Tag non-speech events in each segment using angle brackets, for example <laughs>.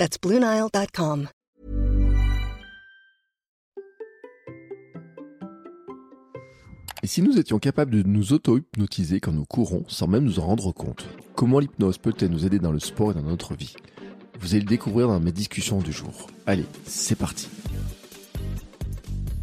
That's BlueNile.com. Et si nous étions capables de nous auto-hypnotiser quand nous courons sans même nous en rendre compte Comment l'hypnose peut-elle nous aider dans le sport et dans notre vie? Vous allez le découvrir dans mes discussions du jour. Allez, c'est parti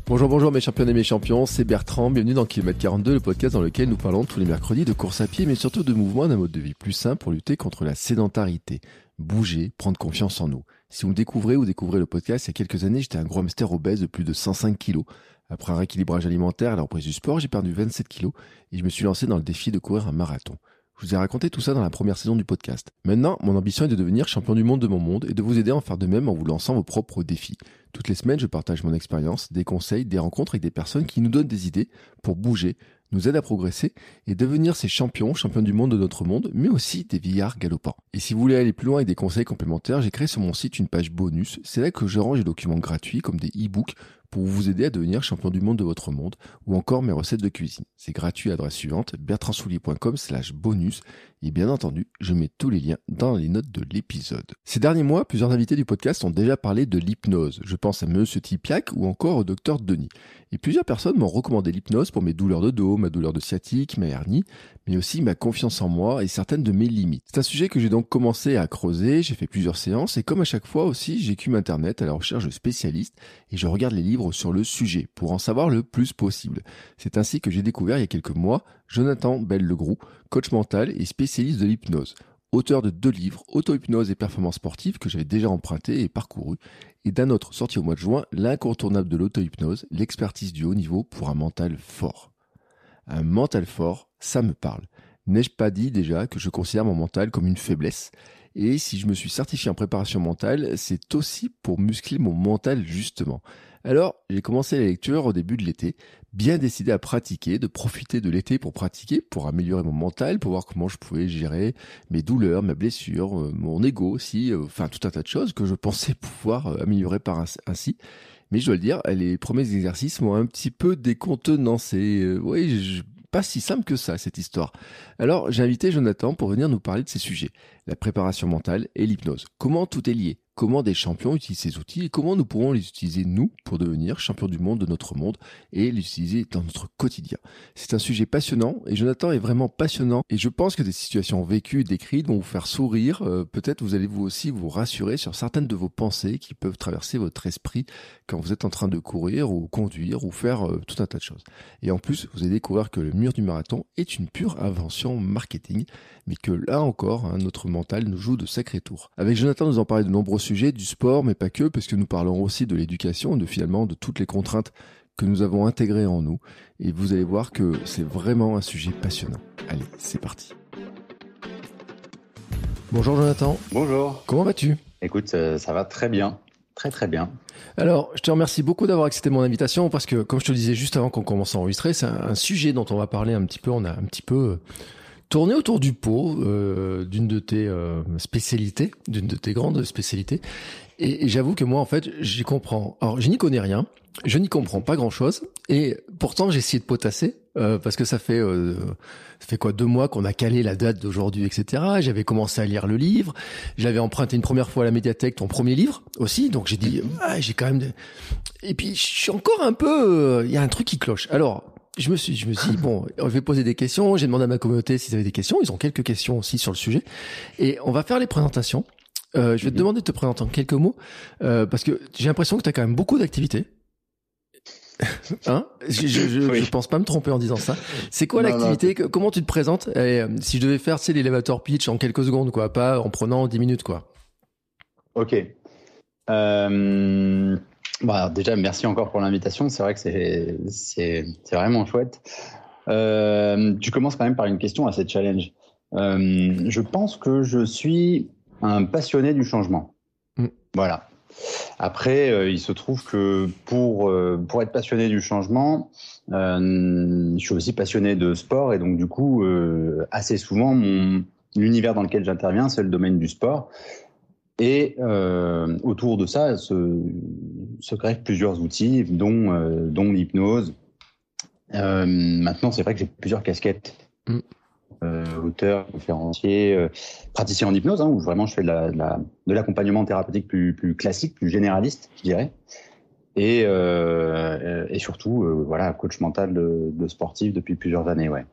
Bonjour, bonjour mes champions et mes champions, c'est Bertrand, bienvenue dans Kilomètre 42, le podcast dans lequel nous parlons tous les mercredis de course à pied, mais surtout de mouvement d'un mode de vie plus sain pour lutter contre la sédentarité. Bouger, prendre confiance en nous. Si vous me découvrez ou découvrez le podcast, il y a quelques années, j'étais un gros hamster obèse de plus de 105 kilos. Après un rééquilibrage alimentaire et la reprise du sport, j'ai perdu 27 kilos et je me suis lancé dans le défi de courir un marathon. Je vous ai raconté tout ça dans la première saison du podcast. Maintenant, mon ambition est de devenir champion du monde de mon monde et de vous aider à en faire de même en vous lançant vos propres défis. Toutes les semaines, je partage mon expérience, des conseils, des rencontres avec des personnes qui nous donnent des idées pour bouger, nous aident à progresser et devenir ces champions, champions du monde de notre monde, mais aussi des villards galopants. Et si vous voulez aller plus loin avec des conseils complémentaires, j'ai créé sur mon site une page bonus. C'est là que je range des documents gratuits comme des e-books pour vous aider à devenir champion du monde de votre monde ou encore mes recettes de cuisine. C'est gratuit à l'adresse suivante bertrandsoulier.com slash bonus et bien entendu, je mets tous les liens dans les notes de l'épisode. Ces derniers mois, plusieurs invités du podcast ont déjà parlé de l'hypnose. Je pense à Monsieur Tipiak ou encore au docteur Denis. Et plusieurs personnes m'ont recommandé l'hypnose pour mes douleurs de dos, ma douleur de sciatique, ma hernie, mais aussi ma confiance en moi et certaines de mes limites. C'est un sujet que j'ai donc commencé à creuser, j'ai fait plusieurs séances et comme à chaque fois aussi, j'écume internet à la recherche de spécialistes et je regarde les livres sur le sujet pour en savoir le plus possible. C'est ainsi que j'ai découvert il y a quelques mois Jonathan Bell-Legroux, coach mental et spécialiste de l'hypnose auteur de deux livres, Auto-hypnose et performance sportive, que j'avais déjà emprunté et parcouru, et d'un autre sorti au mois de juin, L'incontournable de l'auto-hypnose, l'expertise du haut niveau pour un mental fort. Un mental fort, ça me parle. N'ai-je pas dit déjà que je considère mon mental comme une faiblesse? Et si je me suis certifié en préparation mentale, c'est aussi pour muscler mon mental justement. Alors, j'ai commencé la lecture au début de l'été, bien décidé à pratiquer, de profiter de l'été pour pratiquer, pour améliorer mon mental, pour voir comment je pouvais gérer mes douleurs, mes blessures, euh, mon ego aussi, euh, enfin tout un tas de choses que je <laughs> pensais pouvoir euh, améliorer par ainsi. Mais je dois le dire, les premiers exercices m'ont un petit peu décontenancé. oui, je, pas si simple que ça, cette histoire. Alors, j'ai invité Jonathan pour venir nous parler de ces sujets. La préparation mentale et l'hypnose. Comment tout est lié? Comment des champions utilisent ces outils et comment nous pourrons les utiliser nous pour devenir champions du monde de notre monde et les utiliser dans notre quotidien. C'est un sujet passionnant et Jonathan est vraiment passionnant et je pense que des situations vécues, décrites vont vous faire sourire. Euh, peut-être vous allez vous aussi vous rassurer sur certaines de vos pensées qui peuvent traverser votre esprit quand vous êtes en train de courir ou conduire ou faire euh, tout un tas de choses. Et en plus, vous allez découvrir que le mur du marathon est une pure invention marketing, mais que là encore, hein, notre mental nous joue de sacrés tours. Avec Jonathan, nous en parlons de nombreux sujet du sport, mais pas que, parce que nous parlons aussi de l'éducation, de finalement de toutes les contraintes que nous avons intégrées en nous. Et vous allez voir que c'est vraiment un sujet passionnant. Allez, c'est parti. Bonjour Jonathan. Bonjour. Comment vas-tu? Écoute, euh, ça va très bien. Très très bien. Alors, je te remercie beaucoup d'avoir accepté mon invitation parce que, comme je te le disais juste avant qu'on commence à enregistrer, c'est un, sujet dont on va parler un petit peu. On a un petit peu tourner autour du pot euh, d'une de tes euh, spécialités, d'une de tes grandes spécialités. Et, j'avoue que moi, en fait, j'y comprends. Alors, je n'y connais rien, je n'y comprends pas grand-chose, et pourtant j'ai essayé de potasser euh, parce que ça fait ça fait quoi deux mois qu'on a calé la date d'aujourd'hui, etc. J'avais commencé à lire le livre, j'avais emprunté une première fois à la médiathèque ton premier livre aussi, donc j'ai dit ah, j'ai quand même. Et puis je suis encore un peu, il y a un truc qui cloche. Alors je me suis, je me suis dit, bon, je vais poser des questions. J'ai demandé à ma communauté s'ils avaient des questions. Ils ont quelques questions aussi sur le sujet. Et on va faire les présentations. Euh, je vais te mhm. demander de te présenter en quelques mots, euh, parce que j'ai l'impression que tu as quand même beaucoup d'activités. <laughs> hein? Je, je, je, pense pas me tromper en disant ça. C'est quoi l'activité? Comment tu te présentes? Et, euh, Si je devais faire, c'est l'elevator pitch en quelques secondes, quoi, pas en prenant 10 minutes, quoi. Ok. Euh... Bah, déjà, merci encore pour l'invitation. C'est vrai que c'est vraiment chouette. Euh, tu commences quand même par une question assez challenge. Euh, je pense que je suis un passionné du changement. Mm. Voilà. Après, il se trouve que pour pour être passionné du changement, je suis aussi passionné de sport et donc du coup, assez souvent, l'univers dans lequel j'interviens, c'est le domaine du sport. Et euh, autour de ça se créent plusieurs outils, dont, euh, dont l'hypnose. Euh, maintenant, c'est vrai que j'ai plusieurs casquettes. Mm. Euh, auteur, conférencier, praticien en hypnose, hein, où vraiment je fais de, la, de l'accompagnement thérapeutique plus, plus classique, plus généraliste, je dirais. Et, et surtout, voilà, coach mental de, de sportif depuis plusieurs années, ouais.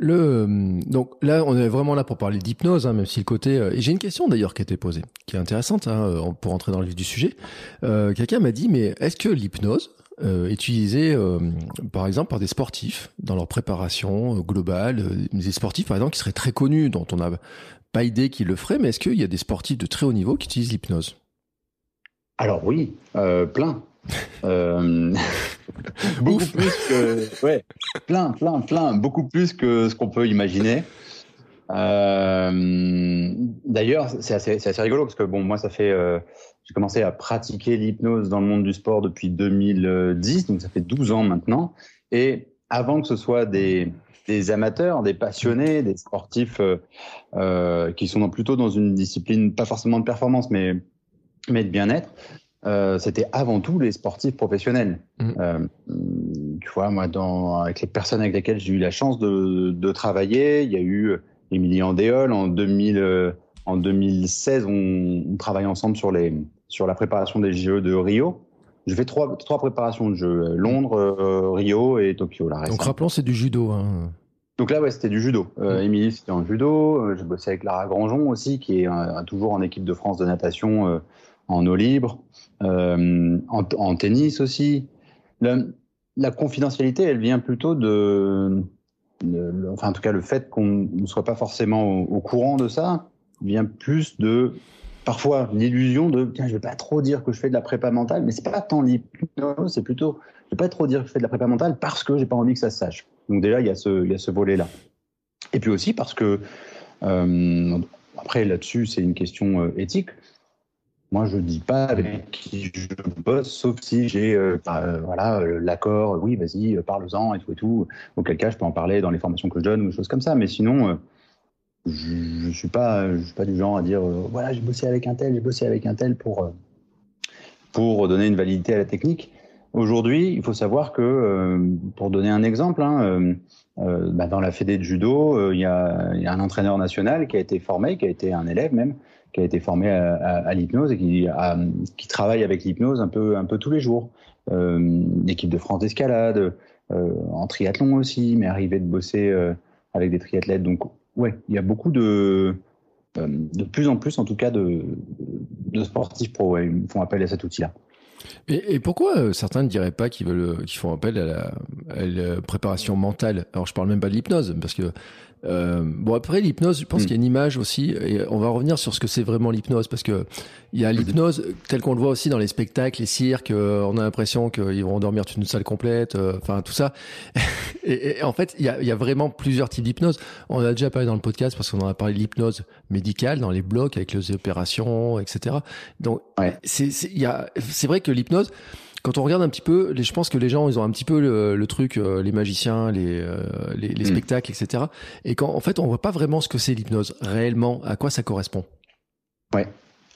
Le, euh, donc là, on est vraiment là pour parler d'hypnose, hein, même si le côté. Euh, et j'ai une question d'ailleurs qui a été posée, qui est intéressante hein, euh, pour entrer dans le vif du sujet. Euh, Quelqu'un m'a dit, mais est-ce que l'hypnose euh, utilisée, par exemple, par des sportifs dans leur préparation globale, des sportifs par exemple qui seraient très connus, dont on n'a pas idée qu'ils le feraient, mais est-ce qu'il y a des sportifs de très haut niveau qui utilisent l'hypnose? Alors oui, plein. Euh, <laughs> beaucoup plus que, ouais, plein, plein, plein, beaucoup plus que ce qu'on peut imaginer. Euh, D'ailleurs, c'est assez, assez, rigolo parce que bon, moi, ça fait, euh, j'ai commencé à pratiquer l'hypnose dans le monde du sport depuis 2010, donc ça fait 12 ans maintenant. Et avant que ce soit des, des amateurs, des passionnés, des sportifs euh qui sont plutôt dans une discipline, pas forcément de performance, mais, mais de bien-être, euh, c'était avant tout les sportifs professionnels. Mmh. Euh, tu vois, moi, dans, avec les personnes avec lesquelles j'ai eu la chance de, de, travailler, il y a eu Émilie Andéol en 2000, euh, en 2016, on, on travaille ensemble sur les sur la préparation des Jeux de Rio. Je fais trois, trois préparations de jeux Londres, euh, Rio et Tokyo. Là, Donc rappelons, c'est du judo. Hein. Donc là, ouais, c'était du judo. Euh, mmh. Émilie, c'était en judo. J'ai bossé avec Lara Grandjean aussi, qui est toujours en équipe de France de natation en eau libre, euh, en, en, tennis aussi. La, confidentialité, elle vient plutôt de, enfin en tout cas le fait qu'on ne soit pas forcément au, courant de ça vient plus de parfois l'illusion de tiens je vais pas trop dire que je fais de la prépa mentale, mais c'est pas tant l'hypnose, c'est plutôt je vais pas trop dire que je fais de la prépa mentale parce que j'ai pas envie que ça se sache. Donc déjà il y a ce il y a ce volet là. Et puis aussi parce que euh, après là-dessus c'est une question euh, éthique. Moi, je dis pas avec qui je bosse, sauf si j'ai euh, bah, euh voilà euh, l'accord. Oui, vas-y, parle-en et tout et tout. Auquel cas, je peux en parler dans les formations que je donne ou des choses comme ça. Mais sinon, je, je suis pas, du genre à dire voilà, j'ai bossé avec un tel, j'ai bossé avec un tel pour pour donner une validité à la technique. Aujourd'hui, il faut savoir que, pour donner un exemple, hein, bah, dans la fédé de judo, il y a un entraîneur national qui a été formé, qui a été un élève même, qui a été formé à, l'hypnose et qui, travaille avec l'hypnose un peu, un peu tous les jours. Euh, équipe de France d'escalade, euh, en triathlon aussi, mais arrivé de bosser euh, avec des triathlètes. Donc, ouais, il y a beaucoup de, euh, de plus en plus, en tout cas, de, de sportifs pro. Ouais, font appel à cet outil-là. Et, pourquoi certains ne diraient pas qu'ils veulent, qu'ils font appel à la, à la, préparation mentale? Alors, je parle même pas de l'hypnose, parce que euh, bon après l'hypnose, je pense mm. qu'il y a une image aussi, et on va revenir sur ce que c'est vraiment l'hypnose, parce que il y a l'hypnose tel qu'on le voit aussi dans les spectacles, les cirques, euh, on a l'impression qu'ils vont endormir toute une salle complète, euh, enfin tout ça. <laughs> et, et, en fait, il y a, il y a vraiment plusieurs types d'hypnose. On a déjà parlé dans le podcast parce qu'on en a parlé de l'hypnose médicale dans les blocs avec les opérations, etc. Donc ouais. c'est c'est vrai que l'hypnose quand on regarde un petit peu, les, je pense que les gens, ils ont un petit peu le, le truc, euh, les magiciens, les, euh, les, les mm. spectacles, etc. Et quand, en fait, on voit pas vraiment ce que c'est l'hypnose réellement, à quoi ça correspond. Ouais.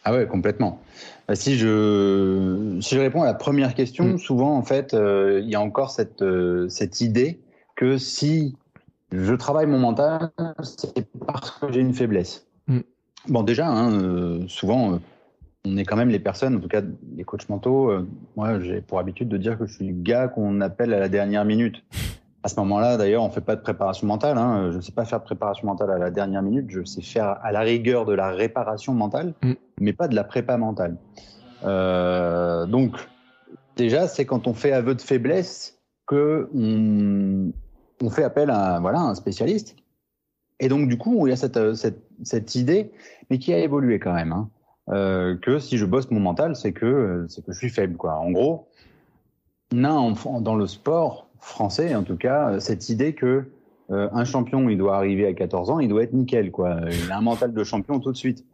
Ah ouais, complètement. Bah, si je si je réponds à la première question, mm. souvent en fait, euh, il y a encore cette euh, cette idée que si je travaille mon mental, c'est parce que j'ai une faiblesse. Mm. Bon, déjà, hein, euh, souvent on est quand même les personnes, en tout cas les coachs mentaux. Euh, moi, j'ai pour habitude de dire que je suis le gars qu'on appelle à la dernière minute. À ce moment-là, d'ailleurs, on fait pas de préparation mentale. Hein. Je ne sais pas faire de préparation mentale à la dernière minute. Je sais faire à la rigueur de la réparation mentale, mm. mais pas de la prépa mentale. Euh, donc, déjà, c'est quand on fait aveu de faiblesse que on, on fait appel à voilà un spécialiste. Et donc, du coup, il y a cette, cette, cette idée, mais qui a évolué quand même. Hein euh, que si je bosse mon mental, c'est que c'est que je suis faible, quoi. En gros, on a dans le sport français, en tout cas, cette idée que euh, un champion, il doit arriver à 14 ans, il doit être nickel, quoi. Il a un mental de champion tout de suite.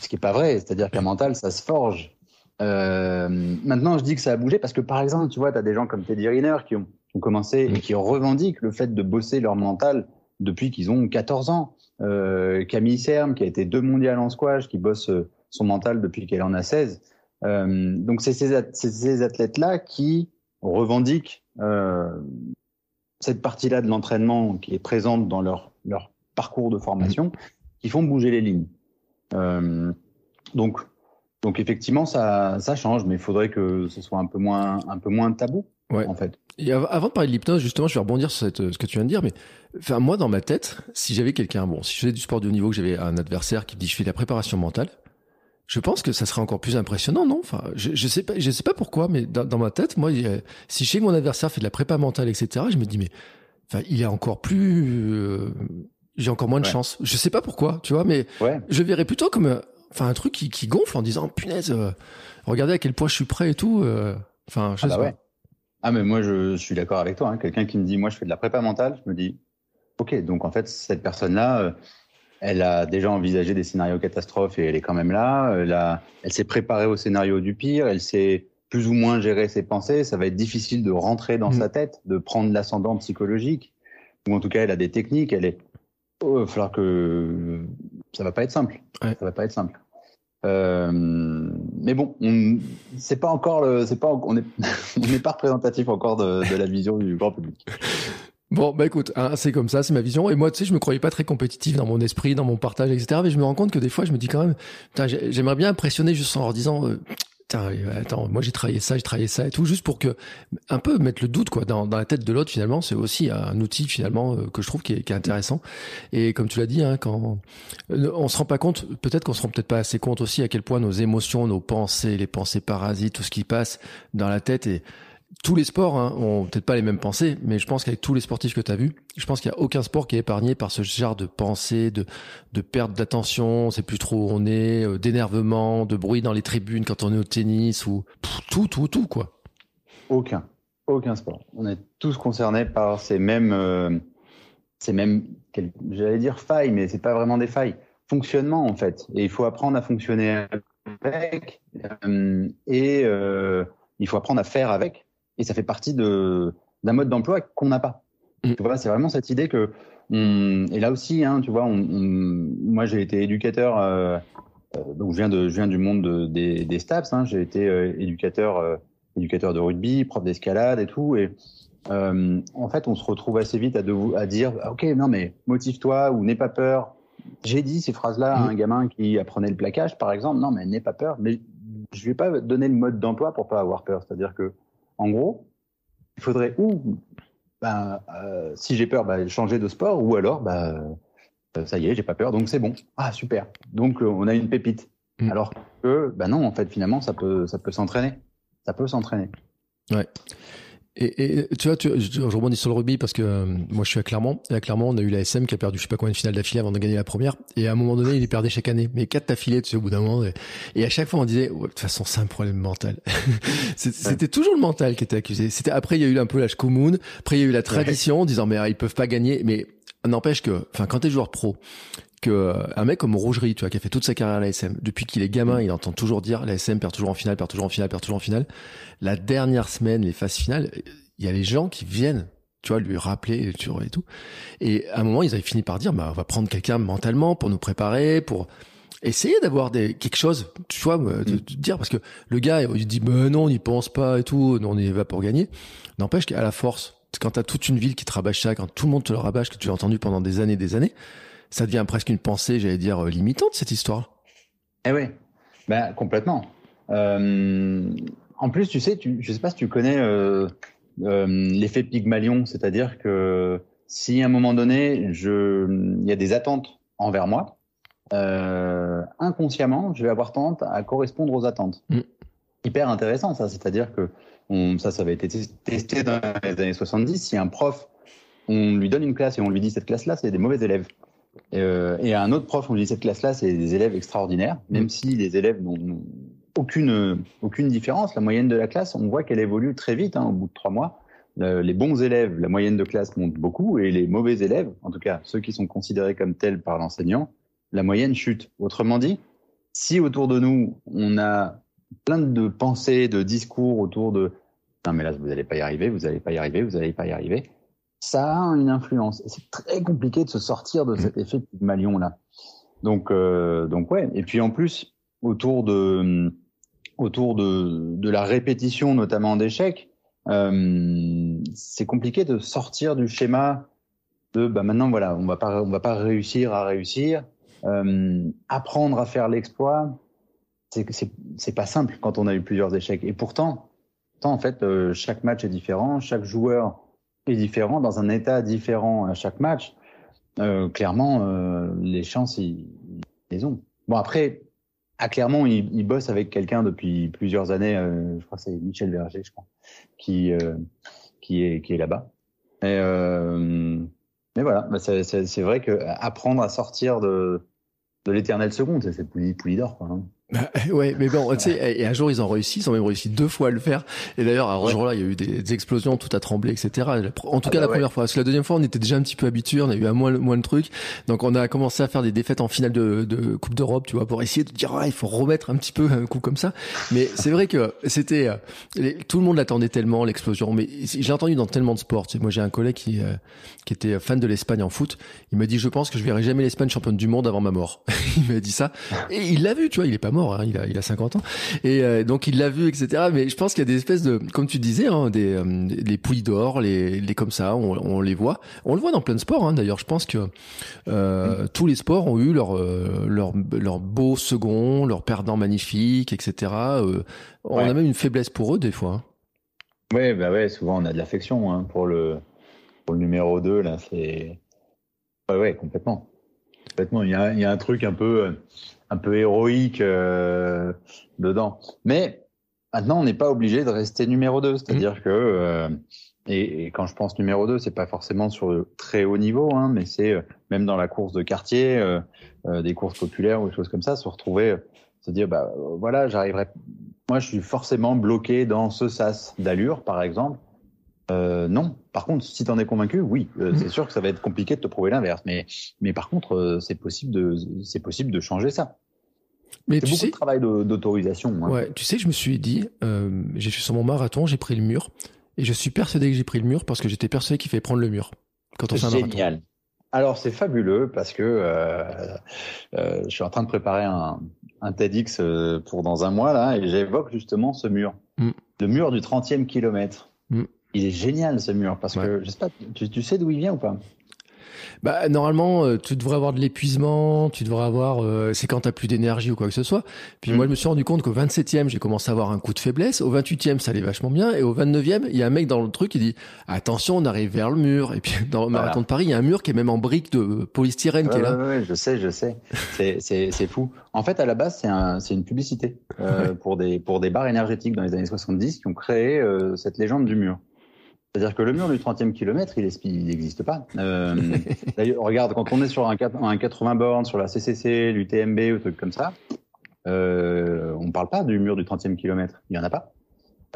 Ce qui est pas vrai, c'est-à-dire qu'un mental, ça se forge. Euh, maintenant, je dis que ça a bougé parce que, par exemple, tu vois, tu as des gens comme Teddy Riner qui ont, ont commencé et qui revendiquent le fait de bosser leur mental depuis qu'ils ont 14 ans. Euh, Camille Serme, qui a été deux mondiales en squash, qui bosse son mental depuis qu'elle en a 16. Euh, donc, c'est ces, ces athlètes-là qui revendiquent euh, cette partie-là de l'entraînement qui est présente dans leur, leur parcours de formation, qui font bouger les lignes. Euh, donc, donc effectivement, ça, ça change, mais il faudrait que ce soit un peu moins, un peu moins tabou, ouais. en fait. Et avant de parler de l'hypnose, justement, je vais rebondir sur cette, ce que tu viens de dire, mais enfin moi, dans ma tête, si j'avais quelqu'un, bon, si je faisais du sport de haut niveau, que j'avais un adversaire qui me dit je fais de la préparation mentale, je pense que ça serait encore plus impressionnant, non? Enfin, je, je sais pas, je sais pas pourquoi, mais dans, dans ma tête, moi, si chez mon adversaire fait de la prépa mentale, etc., je me dis mais, enfin, il est encore plus, euh, j'ai encore moins de ouais. chance. Je sais pas pourquoi, tu vois, mais ouais. je verrais plutôt comme, euh, enfin, un truc qui, qui, gonfle en disant punaise, euh, regardez à quel point je suis prêt et tout. euh, Enfin, je ah sais bah pas. ouais. Ah mais moi je suis d'accord avec toi. Hein. Quelqu'un qui me dit moi je fais de la prépa mentale, je me dis ok donc en fait cette personne-là, euh, elle a déjà envisagé des scénarios catastrophes et elle est quand même là. Elle, a, elle s'est préparée au scénario du pire. Elle sait plus ou moins gérer ses pensées. Ça va être difficile de rentrer dans mmh. sa tête, de prendre l'ascendant psychologique. Ou en tout cas elle a des techniques. Elle est. Oh, il va falloir que ça va pas être simple. Ouais. Ça va pas être simple. Euh, mais bon, c'est pas encore le, c'est pas, on n'est <laughs> on n'est pas représentatif encore de, de, la vision du grand public. <laughs> Bon, bah écoute, hein, c'est comme ça, c'est ma vision. Et moi, tu sais, je me croyais pas très compétitif dans mon esprit, dans mon partage, etc. Mais je me rends compte que des fois, je me dis quand même, j'aimerais bien impressionner juste en leur disant, euh, attends, moi j'ai travaillé ça, j'ai travaillé ça et tout, juste pour que un peu mettre le doute quoi dans, dans la tête de l'autre. Finalement, c'est aussi un outil finalement euh, que je trouve qui est, qui est intéressant. Et comme tu l'as dit, hein, quand on se rend pas compte, peut-être qu'on se rend peut-être pas assez compte aussi à quel point nos émotions, nos pensées, les pensées parasites, tout ce qui passe dans la tête et tous les sports hein, ont peut-être pas les mêmes pensées, mais je pense qu'avec tous les sportifs que tu as vus, je pense qu'il y a aucun sport qui est épargné par ce genre de pensée, de, de perte d'attention, c'est plus trop où on est, euh, d'énervement, de bruit dans les tribunes quand on est au tennis ou tout, tout, tout quoi. Aucun, aucun sport. On est tous concernés par ces mêmes, euh, ces mêmes, j'allais dire failles, mais c'est pas vraiment des failles, fonctionnement en fait. Et il faut apprendre à fonctionner avec, euh, et il faut apprendre à faire avec et ça fait partie de d'un mode d'emploi qu'on n'a pas. Mmh. Tu vois, c'est vraiment cette idée que on, et là aussi, hein, tu vois, on, on, moi j'ai été éducateur, euh, donc je viens de je viens du monde de, des, des STAPS, hein, j'ai été euh, éducateur euh, éducateur de rugby, prof d'escalade et tout, et euh, en fait on se retrouve assez vite à, de, à dire ok non mais motive-toi ou n'aie pas peur. J'ai dit ces phrases-là mmh. à un gamin qui apprenait le plaquage par exemple, non mais n'aie pas peur, mais je vais pas donner le mode d'emploi pour pas avoir peur, c'est-à-dire que en gros, il faudrait ou, ben, euh, si j'ai peur, ben, changer de sport, ou alors, ben, ça y est, j'ai pas peur, donc c'est bon. Ah super. Donc on a une pépite. Mmh. Alors que, ben non, en fait, finalement, ça peut, ça peut s'entraîner. Ça peut s'entraîner. Ouais. Et, et, tu vois, tu, je, je, rebondis sur le rugby parce que euh, moi je suis à Clermont. Et à Clermont, on a eu la SM qui a perdu je sais pas combien de finales d'affilée avant de gagner la première. Et à un moment donné, il les perdait chaque année. Mais quatre d'affilée, tu sais, au bout d'un moment. Et, et, à chaque fois, on disait, de toute façon, c'est un problème mental. <laughs> C'était ouais. toujours le mental qui était accusé. C'était après, il y a eu un peu l'âge commune. Après, il y a eu la tradition, ouais. en disant, mais ah, ils peuvent pas gagner. Mais n'empêche que, enfin, quand t'es joueur pro, que euh, un mec comme Rougerie, tu vois, qui a fait toute sa carrière à l'ASM, depuis qu'il est gamin, il entend toujours dire l'ASM perd toujours en finale, perd toujours en finale, perd toujours en finale. La dernière semaine, les phases finales, il y a les gens qui viennent, tu vois, lui rappeler et tout. Et à un moment, ils avaient fini par dire, bah, on va prendre quelqu'un mentalement pour nous préparer, pour essayer d'avoir des quelque chose, tu vois, de, de, dire parce que le gars, il dit, bah, non, on n'y pense pas et tout, on y va pour gagner. N'empêche qu'à la force, quand t'as toute une ville qui te rabâche ça, quand tout le monde te le rabâche, que tu as entendu pendant des années, des années, ça devient presque une pensée, j'allais dire, limitante cette histoire. Eh oui, ben complètement. Euh, en plus, tu sais, tu, je sais pas si tu connais euh, euh, l'effet Pygmalion, c'est-à-dire que si à un moment donné, je, il y a des attentes envers moi, euh, inconsciemment, je vais avoir tendance à correspondre aux attentes. Mm. Hyper intéressant ça, c'est-à-dire que on, ça, ça avait été testé dans les années 70. Si un prof, on lui donne une classe et on lui dit cette classe-là, c'est des mauvais élèves. Euh, et à un autre prof, on lui dit cette classe-là, c'est des élèves extraordinaires, même mmh. si les élèves n'ont aucune, aucune différence. La moyenne de la classe, on voit qu'elle évolue très vite, hein, au bout de trois mois. Euh, les bons élèves, la moyenne de classe monte beaucoup, et les mauvais élèves, en tout cas ceux qui sont considérés comme tels par l'enseignant, la moyenne chute. Autrement dit, si autour de nous, on a plein de pensées, de discours autour de non mais là vous n'allez pas y arriver, vous n'allez pas y arriver, vous n'allez pas y arriver. Ça a une influence. C'est très compliqué de se sortir de cet effet de malion là. Donc euh, donc ouais. Et puis en plus autour de autour de de la répétition notamment d'échecs, euh, c'est compliqué de sortir du schéma de bah maintenant voilà on va pas on va pas réussir à réussir. Euh, apprendre à faire l'exploit, c'est c'est pas simple quand on a eu plusieurs échecs. Et pourtant en fait, euh, chaque match est différent, chaque joueur est différent, dans un état différent à chaque match. Euh, clairement, euh, les chances, ils, les ont. Bon, après, à Clermont, il, il bosse avec quelqu'un depuis plusieurs années. je crois que c'est Michel Verger, je crois, qui qui est qui est là-bas. Mais mais voilà, bah, c'est vrai que apprendre à sortir de de l'éternel seconde, c'est Pouli, d'or, quoi. Hein. Bah, <laughs> ouais, mais bon, tu sais, et un jour ils ont réussi, ils ont même réussi deux fois à le faire. Et d'ailleurs, à ce jour-là, il y a eu des, explosions, tout a tremblé, etc. En tout ah cas, bah la première fois. Parce que la deuxième fois, on était déjà un petit peu habitués, on a eu un moins, moins de trucs. Donc, on a commencé à faire des défaites en finale de, de Coupe d'Europe, tu vois, pour essayer de dire, ah, il faut remettre un petit peu un coup comme ça. Mais c'est vrai que c'était, euh, tout le monde l'attendait tellement, l'explosion. Mais j'ai entendu dans tellement de sports. Tu sais, moi, j'ai un collègue qui, euh, qui était fan de l'Espagne en foot. Il m'a dit, je pense que je verrai jamais l'Espagne championne du monde avant ma mort. <laughs> il m'a dit ça. Et il l'a vu, tu vois, il est pas mort, hein, il a, il a 50 ans. Et euh, donc il l'a vu, etc. Mais je pense qu'il y a des espèces de, comme tu disais, hein, des euh, les pouilles d'or, les, les comme ça, on, on, les voit. On le voit dans plein de sports. Hein. D'ailleurs, je pense que euh, tous les sports ont eu leur euh, leur leur beau second, leur perdant magnifique, etc. on a même une faiblesse pour eux des fois. Ouais, bah ouais, souvent on a de l'affection pour le pour le numéro 2 là, c'est ouais, ouais, complètement. Complètement, il y a, il y a un truc un peu un peu héroïque euh, dedans. Mais maintenant, on n'est pas obligé de rester numéro 2. C'est-à-dire mmh. que, euh, et, et, quand je pense numéro 2, c'est pas forcément sur le très haut niveau, hein, mais c'est euh, même dans la course de quartier, des courses populaires ou des choses comme ça, se retrouver, se dire, bah voilà, j'arriverai. Moi, je suis forcément bloqué dans ce sas d'allure, par exemple. Euh, non. Par contre, si tu en es convaincu, oui, euh, c'est sûr que ça va être compliqué de te prouver l'inverse. Mais, mais par contre, euh, c'est possible de, c'est possible de changer ça. Mais tu beaucoup sais, de travail d'autorisation. Hein. Ouais, tu sais, je me suis dit, j'ai fait sur mon marathon, j'ai pris le mur, et je suis persuadé que j'ai pris le mur parce que j'étais persuadé qu'il fallait prendre le mur quand on fait un marathon. Génial. Alors c'est fabuleux parce que je suis en train de préparer un, un TEDx pour dans un mois là, et j'évoque justement ce mur, mm. le mur du 30e kilomètre. Il est génial ce mur parce que je sais pas, tu, tu sais d'où il vient ou pas? Bah normalement euh, tu devrais avoir de l'épuisement, tu devrais avoir euh, c'est quand t'as plus d'énergie ou quoi que ce soit. Puis moi mm. je me suis rendu compte qu'au 27e, j'ai commencé à avoir un coup de faiblesse, au 28e ça allait vachement bien et au 29e, il y a un mec dans le truc qui dit "Attention, on arrive vers le mur." Et puis dans le marathon de Paris, il y a un mur qui est même en briques de polystyrène qui est là. Ouais, je sais, je sais. C'est c'est c'est fou. En fait, à la base, c'est un c'est une publicité euh, pour des pour des bars énergétiques dans les années 70 qui ont créé euh, cette légende du mur. C'est-à-dire que le mur du 30e kilomètre, il n'existe pas. Euh, <laughs> D'ailleurs, regarde, quand on est sur un, un 80 bornes, sur la CCC, du TMB ou trucs comme ça, euh, on ne parle pas du mur du 30e kilomètre. Il n'y en a pas.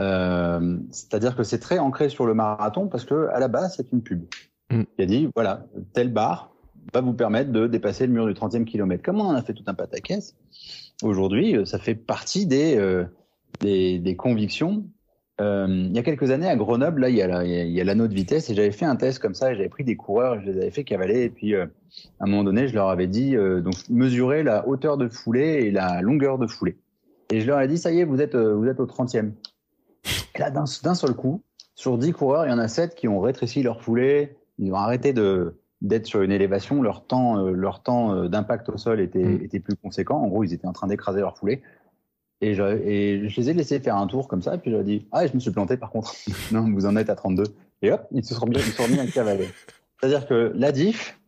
Euh, C'est-à-dire que c'est très ancré sur le marathon parce que à la base, c'est une pub. Mm. Il a dit, voilà, telle barre va vous permettre de dépasser le mur du 30e kilomètre. Comme on en a fait tout un pataquès, aujourd'hui, ça fait partie des, des, des convictions euh, il y a quelques années à Grenoble, là, il y a, l'anneau de vitesse et j'avais fait un test comme ça. J'avais pris des coureurs, je les avais fait cavaler et puis euh, à un moment donné, je leur avais dit euh, donc mesurer la hauteur de foulée et la longueur de foulée. Et je leur ai dit ça y est, vous êtes vous êtes au 30e. Et là, d'un seul coup, sur 10 coureurs, il y en a 7 qui ont rétréci leur foulée, ils ont arrêté de d'être sur une élévation, leur temps leur temps d'impact au sol était mmh. était plus conséquent. En gros, ils étaient en train d'écraser leur foulée. Et je, et je les ai laissés faire un tour comme ça, et puis j'ai dit Ah, je me suis planté par contre. <laughs> non, vous en êtes à 32. Et hop, ils se sont mis, ils se sont mis à cavaler. C'est-à-dire que la diff,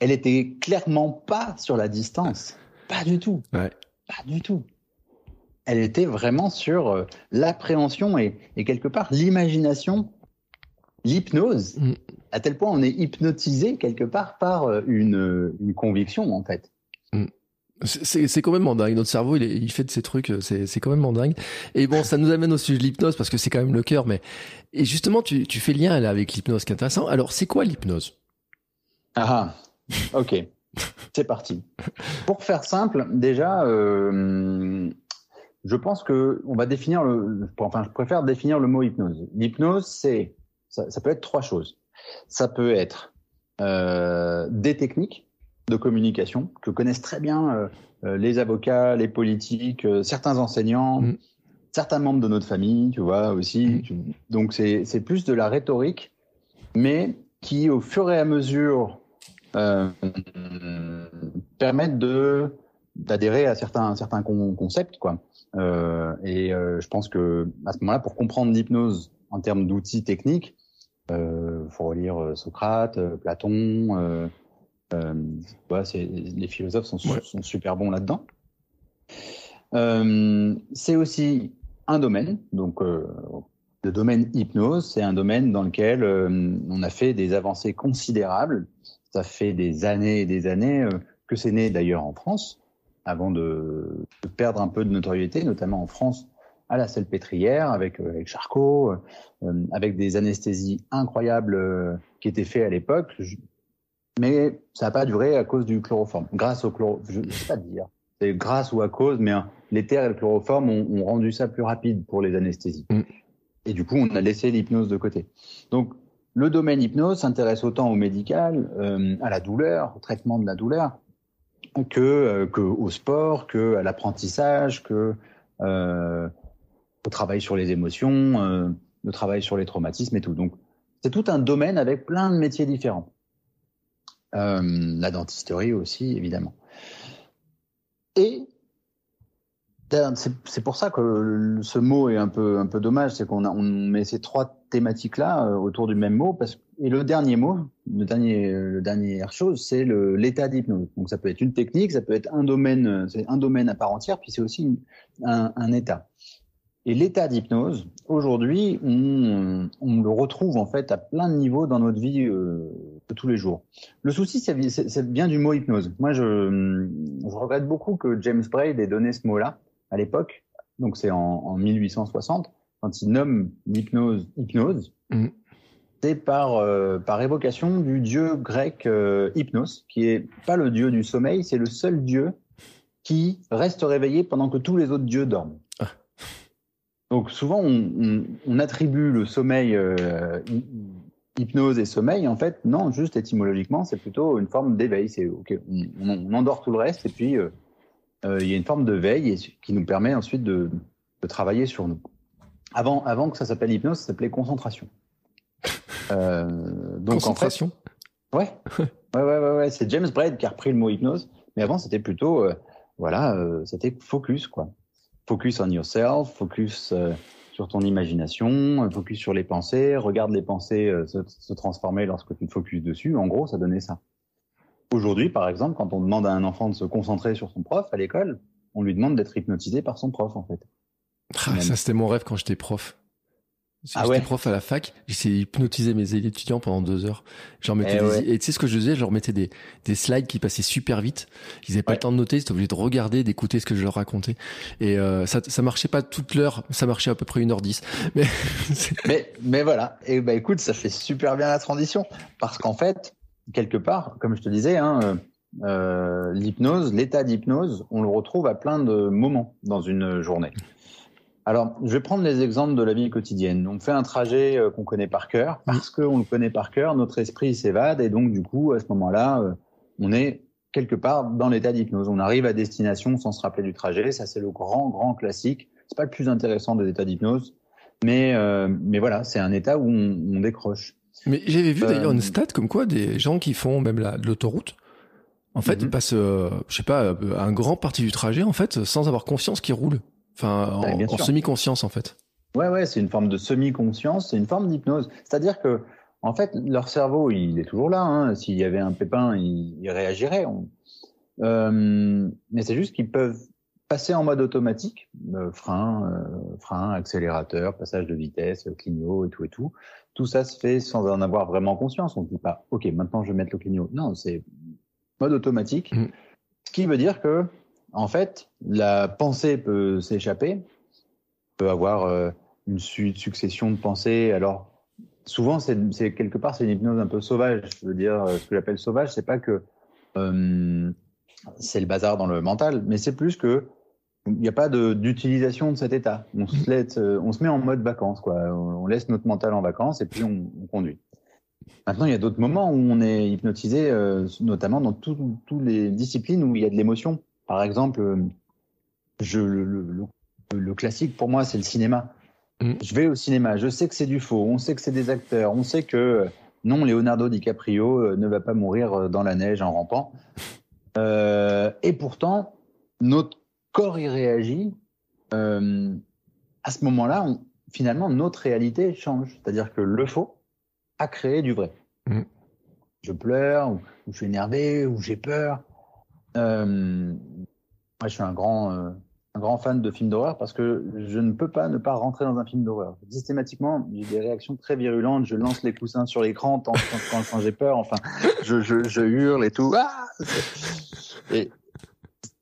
elle était clairement pas sur la distance. Pas du tout. Ouais. Pas du tout. Elle était vraiment sur euh, l'appréhension et, et, quelque part l'imagination, l'hypnose, mm. à tel point on est hypnotisé quelque part par euh, une, une conviction en fait. C'est quand même dingue. Notre cerveau, il, il fait de ces trucs, c'est quand même dingue. Et bon, ça nous amène au sujet de l'hypnose parce que c'est quand même le cœur. Mais et justement, tu, tu fais lien là avec l'hypnose, qui est intéressant. Alors, c'est quoi l'hypnose? Ah, ok, <laughs> c'est parti. Pour faire simple, déjà, euh, je pense que on va définir le, enfin, je préfère définir le mot hypnose. L'hypnose, c'est, ça, ça, peut être trois choses. Ça peut être euh, des techniques de communication que connaissent très bien euh, euh les avocats, les politiques, euh, certains enseignants, mm. certains membres de notre famille, tu vois aussi. Mm. Tu, donc c'est, plus de la rhétorique, mais qui, au fur et à mesure, permettent de d'adhérer à certains certains concepts quoi. Et je pense que à ce moment-là, pour comprendre l'hypnose en termes d'outils techniques, euh, faut relire Socrate, Platon. Euh, voilà, les philosophes sont, ouais. sont super bons là-dedans. c'est aussi un domaine, donc le domaine hypnose, c'est un domaine dans lequel on a fait des avancées considérables. Ça fait des années et des années que c'est né d'ailleurs en France avant de, de, perdre un peu de notoriété, notamment en France à la pétrière avec, euh, avec Charcot, euh, avec des anesthésies incroyables euh, qui étaient faites à l'époque. Mais ça n'a pas duré à cause du chloroforme. Grâce au chloroforme, je ne sais pas dire. C'est grâce ou à cause, mais hein, l'éther et le chloroforme ont, ont, rendu ça plus rapide pour les anesthésies. Mm. Et du coup, on a laissé l'hypnose de côté. Donc, le domaine hypnose s'intéresse autant au médical, euh, à la douleur, au traitement de la douleur, que, euh, que au sport, que à l'apprentissage, que euh, au travail sur les émotions, euh, le travail sur les traumatismes et tout. Donc c'est tout un domaine avec plein de métiers différents. Euh, la dentisterie aussi, évidemment. Et c'est pour ça que ce mot est un peu un peu dommage, c'est qu'on on met ces trois thématiques là euh, autour du même mot et le dernier mot, le dernier, le dernière chose, c'est l'état d'hypnose. Donc ça peut être une technique, ça peut être un domaine, c'est un domaine à part entière, puis c'est aussi un, état. Et l'état d'hypnose, aujourd'hui, on, le retrouve en fait à plein de niveaux dans notre vie euh, de tous les jours. Le souci, c'est bien du mot hypnose. Moi, je, je, regrette beaucoup que James Braid ait donné ce mot-là à l'époque. Donc c'est en, en, 1860 quand il nomme l'hypnose hypnose. Mmh c'est par, euh, par évocation du dieu grec euh, Hypnos, qui est pas le dieu du sommeil, c'est le seul dieu qui reste réveillé pendant que tous les autres dieux dorment. Ah. Donc souvent, on, on, on, attribue le sommeil, euh, hypnose et sommeil. En fait, non, juste étymologiquement, c'est plutôt une forme d'éveil. C'est ok, on, on, endort tout le reste et puis euh, euh, il y a une forme de veille qui nous permet ensuite de, de travailler sur nous. Avant, avant que ça s'appelle hypnose, ça s'appelait concentration. Euh, donc Concentration. En fait, ouais. <laughs> ouais, ouais, ouais, ouais. C'est James Braid qui a repris le mot hypnose, mais avant c'était plutôt, voilà, c'était focus quoi. Focus on yourself, focus sur ton imagination, focus sur les pensées, regarde les pensées euh, se, se, transformer lorsque tu te focuses dessus. En gros, ça donnait ça. Aujourd'hui, par exemple, quand on demande à un enfant de se concentrer sur son prof à l'école, on lui demande d'être hypnotisé par son prof en fait. Ah, ça c'était mon rêve quand j'étais prof. Ah j'étais ouais. prof à la fac, j'essayais d'hypnotiser mes étudiants pendant deux heures. Genre mettais eh des... ouais. Et tu sais ce que je faisais? Je leur mettais des, des slides qui passaient super vite. Ils n'avaient pas ouais. le temps de noter, ils étaient obligés de regarder, d'écouter ce que je leur racontais. Et euh, ça, ça marchait pas toute l'heure, ça marchait à peu près une heure dix. <laughs> Mais, mais, mais voilà. Et bah écoute, ça fait super bien la transition. Parce qu'en fait, quelque part, comme je te disais, hein, euh, euh l'hypnose, l'état d'hypnose, on le retrouve à plein de moments dans une journée. Alors, je vais prendre les exemples de la vie quotidienne. On fait un trajet euh, qu'on connaît par cœur. Parce qu'on le connaît par cœur, notre esprit s'évade et donc, du coup, à ce moment-là, euh, on est quelque part dans l'état d'hypnose. On arrive à destination sans se rappeler du trajet. Ça, c'est le grand, grand classique. C'est pas le plus intéressant des états d'hypnose, mais euh, mais voilà, c'est un état où on, on décroche. Mais j'avais vu d'ailleurs une stat comme quoi des gens qui font même la, de l'autoroute, en fait, mm -hmm. ils passent, euh, je sais pas, un grand partie du trajet en fait sans avoir confiance qu'ils roulent. Enfin, en, en semi-conscience, en fait. Ouais, ouais, c'est une forme de semi-conscience, c'est une forme d'hypnose. C'est-à-dire que, en fait, leur cerveau, il est toujours là. Hein. S'il y avait un pépin, il, il réagirait. On... Euh, mais c'est juste qu'ils peuvent passer en mode automatique, euh, frein, euh, frein, accélérateur, passage de vitesse, clignot et tout et tout. Tout ça se fait sans en avoir vraiment conscience. On ne dit pas, ok, maintenant je vais mettre le clignot. Non, c'est mode automatique. Mmh. Ce qui veut dire que en fait, la pensée peut s'échapper, peut avoir euh, une succession de pensées. Alors, souvent, c'est quelque part, c'est une hypnose un peu sauvage. Je veux dire, euh, ce que j'appelle sauvage, c'est pas que euh, c'est le bazar dans le mental, mais c'est plus que il n'y a pas d'utilisation de, cet état. On se, laisse, euh, on se met en mode vacances, quoi. On laisse notre mental en vacances et puis on, conduit. Maintenant, il y a d'autres moments où on est hypnotisé, euh, notamment dans toutes les disciplines où il y a de l'émotion. Par exemple, euh, je, le, le, classique pour moi, c'est le cinéma. Mm. Je vais au cinéma, je sais que c'est du faux, on sait que c'est des acteurs, on sait que non, Leonardo DiCaprio ne va pas mourir dans la neige en rampant. et pourtant, notre corps y réagit, euh, à ce moment-là, finalement, notre réalité change. C'est-à-dire que le faux a créé du vrai. Mm. Je pleure, ou, je suis énervé, ou j'ai peur. Euh, moi, je suis un grand, euh, un grand fan de films d'horreur parce que je ne peux pas ne pas rentrer dans un film d'horreur. Systématiquement, j'ai des réactions très virulentes. Je lance les coussins sur l'écran quand, quand, j'ai peur. Enfin, je, je, je, hurle et tout. Ah et,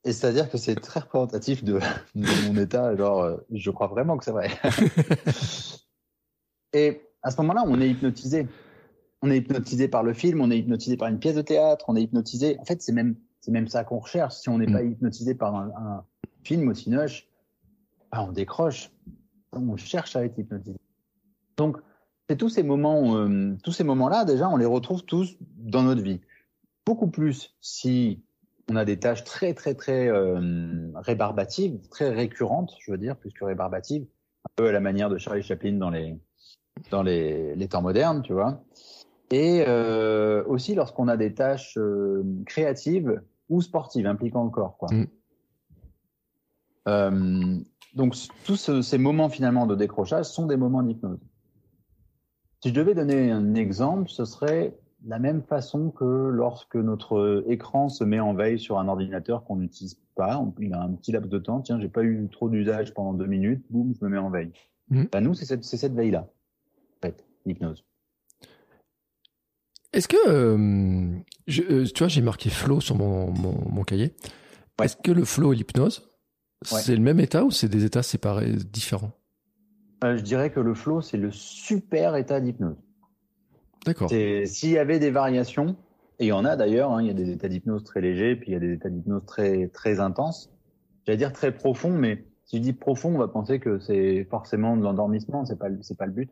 et c'est-à-dire que c'est très représentatif de, mon état. Genre, euh, je crois vraiment que c'est vrai. <laughs> et à ce moment-là, on est hypnotisé. On est hypnotisé par le film, on est hypnotisé par une pièce de théâtre, on est hypnotisé. En fait, c'est même, c'est même ça qu'on recherche. Si on n'est pas mm. hypnotisé par un, film aussi noche, bah, on décroche. On cherche à être hypnotisé. Donc, c'est tous ces moments, euh, tous ces moments-là, déjà, on les retrouve tous dans notre vie. Beaucoup plus si on a des tâches très très très euh, rébarbatives, très récurrentes, je veux dire, plus que rébarbatives, un peu à la manière de Charlie Chaplin dans les dans les, les temps modernes, tu vois. Et euh, aussi lorsqu'on a des tâches créatives ou sportives impliquant le corps, quoi. Mm. Euh, donc tous ces moments finalement de décrochage sont des moments d'hypnose. Si je devais donner un exemple, ce serait la même façon que lorsque notre écran se met en veille sur un ordinateur qu'on n'utilise pas, il a un petit laps de temps, tiens, j'ai pas eu trop d'usage pendant deux minutes, boum, je me mets en veille. Mmh. nous, c'est cette, cette veille-là, en fait, l'hypnose. Est-ce que, euh, je, euh, tu vois, j'ai marqué flow sur mon, mon, cahier. Est-ce que le flow et l'hypnose, c'est le même état ou c'est des états séparés, différents? Euh, Je dirais que le flow, c'est le super état d'hypnose. D'accord. S'il y avait des variations, et il y en a d'ailleurs, hein, il y a des états d'hypnose très légers, puis il y a des états d'hypnose très très intenses. J'allais dire très profonds, mais si je dis profond, on va penser que c'est forcément de l'endormissement, c'est pas c'est pas le but.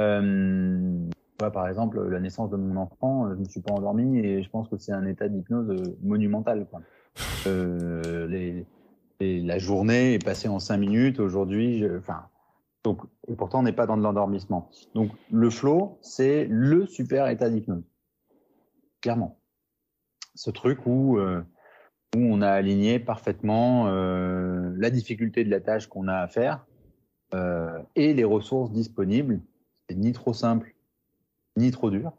Euh, par exemple, la naissance de mon enfant, je ne me suis pas endormi et je pense que c'est un état d'hypnose monumental. Quoi. Euh, la journée est passée en cinq minutes. Aujourd'hui, et pourtant, on n'est pas dans de l'endormissement. Donc, le flow, c'est le super état d'hypnose. Clairement. Ce truc où, euh, on a aligné parfaitement euh, la difficulté de la tâche qu'on a à faire euh, et les ressources disponibles. C'est ni trop simple, ni trop dur.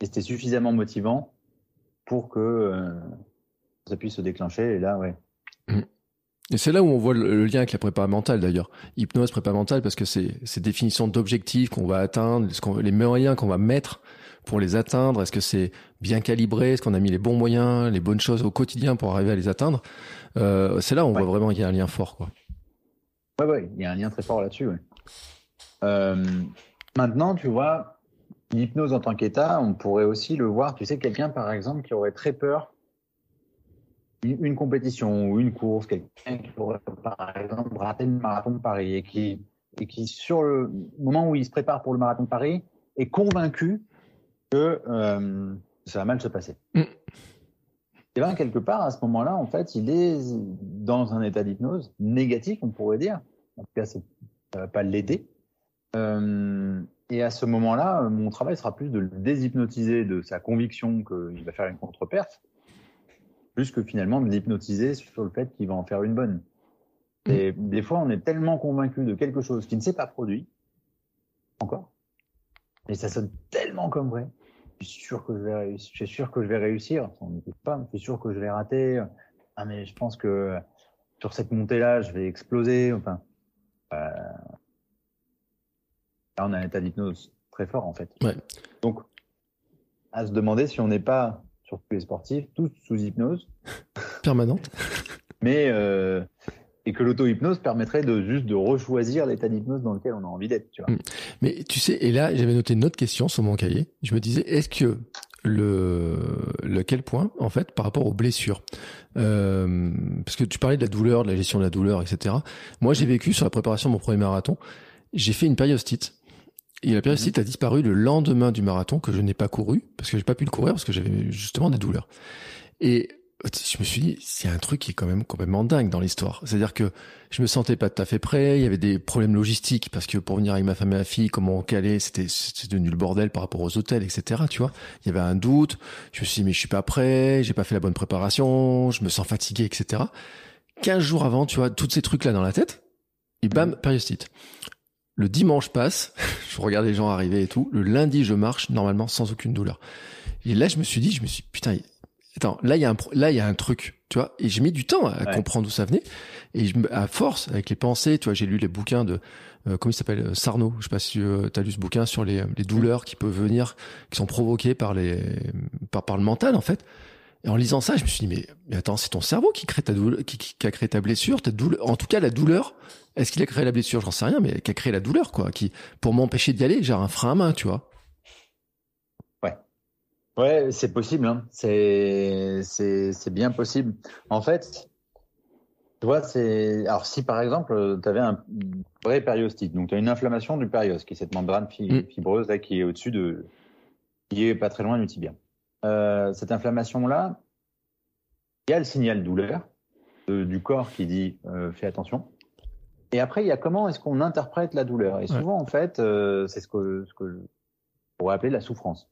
Et c'était suffisamment motivant pour que euh, ça puisse se déclencher. Et là, ouais, mmh. Et c'est là où on voit le, lien avec la prépa mentale d'ailleurs. Hypnose, prépa mentale, parce que c'est ces définitions d'objectifs qu'on va atteindre, ce les moyens qu'on va mettre pour les atteindre. Est-ce que c'est bien calibré? Est-ce qu'on a mis les bons moyens, les bonnes choses au quotidien pour arriver à les atteindre? Euh, C'est là où on voit vraiment qu'il y a un lien fort. Quoi. Ouais, ouais, il y a un lien très fort là-dessus. Ouais. Euh, maintenant, tu vois, l'hypnose en tant qu'état, on pourrait aussi le voir. Tu sais, quelqu'un par exemple qui aurait très peur une compétition ou une course, quelqu'un qui pourrait par exemple rater le marathon de Paris et qui, et qui sur le moment où il se prépare pour le marathon de Paris est convaincu que euh, ça va mal se passer. Mm. Et bien quelque part à ce moment-là, en fait, il est dans un état d'hypnose négatif, on pourrait dire. En tout cas, ça va pas l'aider. Euh, et à ce moment-là, mon travail sera plus de le déshypnotiser de sa conviction qu'il va faire une contre-perf plus que finalement de l'hypnotiser sur le fait qu'il va en faire une bonne. Mm. Et des fois, on est tellement convaincu de quelque chose qui ne s'est pas produit encore, et ça sonne tellement comme vrai. Je suis sûr que je vais réussir. Je suis sûr que je vais réussir. On n'écoute pas. Je suis sûr que je vais rater. Ah mais je pense que sur cette montée-là, je vais exploser. Enfin, euh... là, on a un état d'hypnose très fort en fait. Ouais. Donc, à se demander si on n'est pas sur tous les sportifs, tous sous hypnose. <laughs> Permanente. <laughs> Mais euh, et que l'auto-hypnose permettrait de juste de rechoisir l'état d'hypnose dans lequel on a envie d'être. Tu vois. Mm. Mais tu sais, et là, j'avais noté une autre question sur mon cahier. Je me disais, est-ce que le, lequel point, en fait, par rapport aux blessures. Euh, parce que tu parlais de la douleur, de la gestion de la douleur, etc. Moi, j'ai vécu sur la préparation de mon premier marathon, j'ai fait une périostite. Et la périostite a disparu le lendemain du marathon que je n'ai pas couru, parce que j'ai pas pu le courir, parce que j'avais justement des douleurs. Et je me suis dit, c'est un truc qui est quand même complètement dingue dans l'histoire. C'est-à-dire que je me sentais pas tout à fait prêt, il y avait des problèmes logistiques parce que pour venir avec ma femme et ma fille, comment on calait, c'était c'était devenu le bordel par rapport aux hôtels, etc. Tu vois, il y avait un doute. Je me suis dit mais je suis pas prêt, j'ai pas fait la bonne préparation, je me sens fatigué, etc. 15 jours avant, tu vois, tous ces trucs là dans la tête, et bam, périostite. Le dimanche passe, <laughs> je regarde les gens arriver et tout. Le lundi, je marche normalement sans aucune douleur. Et là, je me suis dit, je me suis putain, attends, là il y a un là il y a un truc, tu vois, et j'ai mis du temps à comprendre d'où ça venait et je, à force avec les pensées, tu vois, j'ai lu les bouquins de euh, comment il s'appelle euh, Sarno, je sais pas si euh, tu as lu ce bouquin sur les, les douleurs qui peuvent venir qui sont provoquées par les par par le mental en fait. Et en lisant ça, je me suis dit mais, mais attends, c'est ton cerveau qui crée ta douleur, qui, qui, a créé ta blessure, ta douleur. En tout cas, la douleur. Est-ce qu'il a créé la blessure? J'en sais rien, mais qui a créé la douleur, quoi. Qui pour m'empêcher d'y aller, j'ai un frein à main, tu vois. Ouais, c'est possible. Hein. C'est c'est bien possible. En fait, tu vois, c'est alors si par exemple tu avais un vrai périostite, donc tu as une inflammation du périos, qui est cette membrane mm. fibreuse là qui est au-dessus de, qui est pas très loin du tibia. Euh, cette inflammation là, il y a le signal douleur du corps qui dit euh, fais attention. Et après, il y a comment est-ce qu'on interprète la douleur. Et souvent, en fait, euh, c'est ce que ce que je pourrais appeler la souffrance.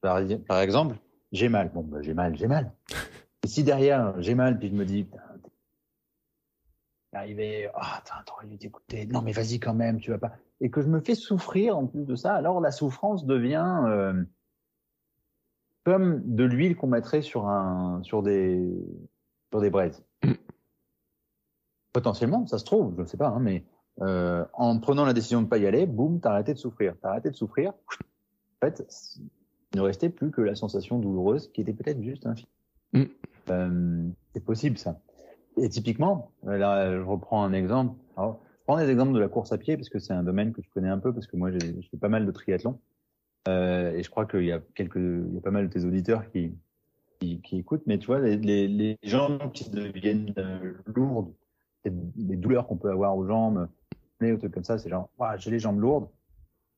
Par, par exemple, j'ai mal. Bon, bah, j'ai mal, j'ai mal. <laughs> Et si derrière, j'ai mal, puis je me dis, arrivé, ah, oh, t'aurais dû t'écouter. Non, mais vas-y quand même, tu vas pas. Et que je me fais souffrir en plus de ça, alors la souffrance devient euh, comme de l'huile qu'on mettrait sur un, sur des, sur des braises. <clears throat> Potentiellement, ça se trouve, je ne sais pas, hein, mais euh, en prenant la décision de pas y aller, boum, t'as arrêté de souffrir. T'as arrêté de souffrir. En fait, il ne restait plus que la sensation douloureuse qui était peut-être juste un mm. euh, c'est possible ça. Et typiquement, là, je reprends un exemple. Alors, je prends des exemples de la course à pied parce que c'est un domaine que je connais un peu parce que moi, j'ai fais pas mal de triathlon. Euh, et je crois qu'il y a pas mal de tes auditeurs qui, écoutent. Mais tu vois, les, jambes qui deviennent euh, lourdes, les douleurs qu'on peut avoir aux jambes, ou trucs comme ça, c'est genre, j'ai les jambes lourdes.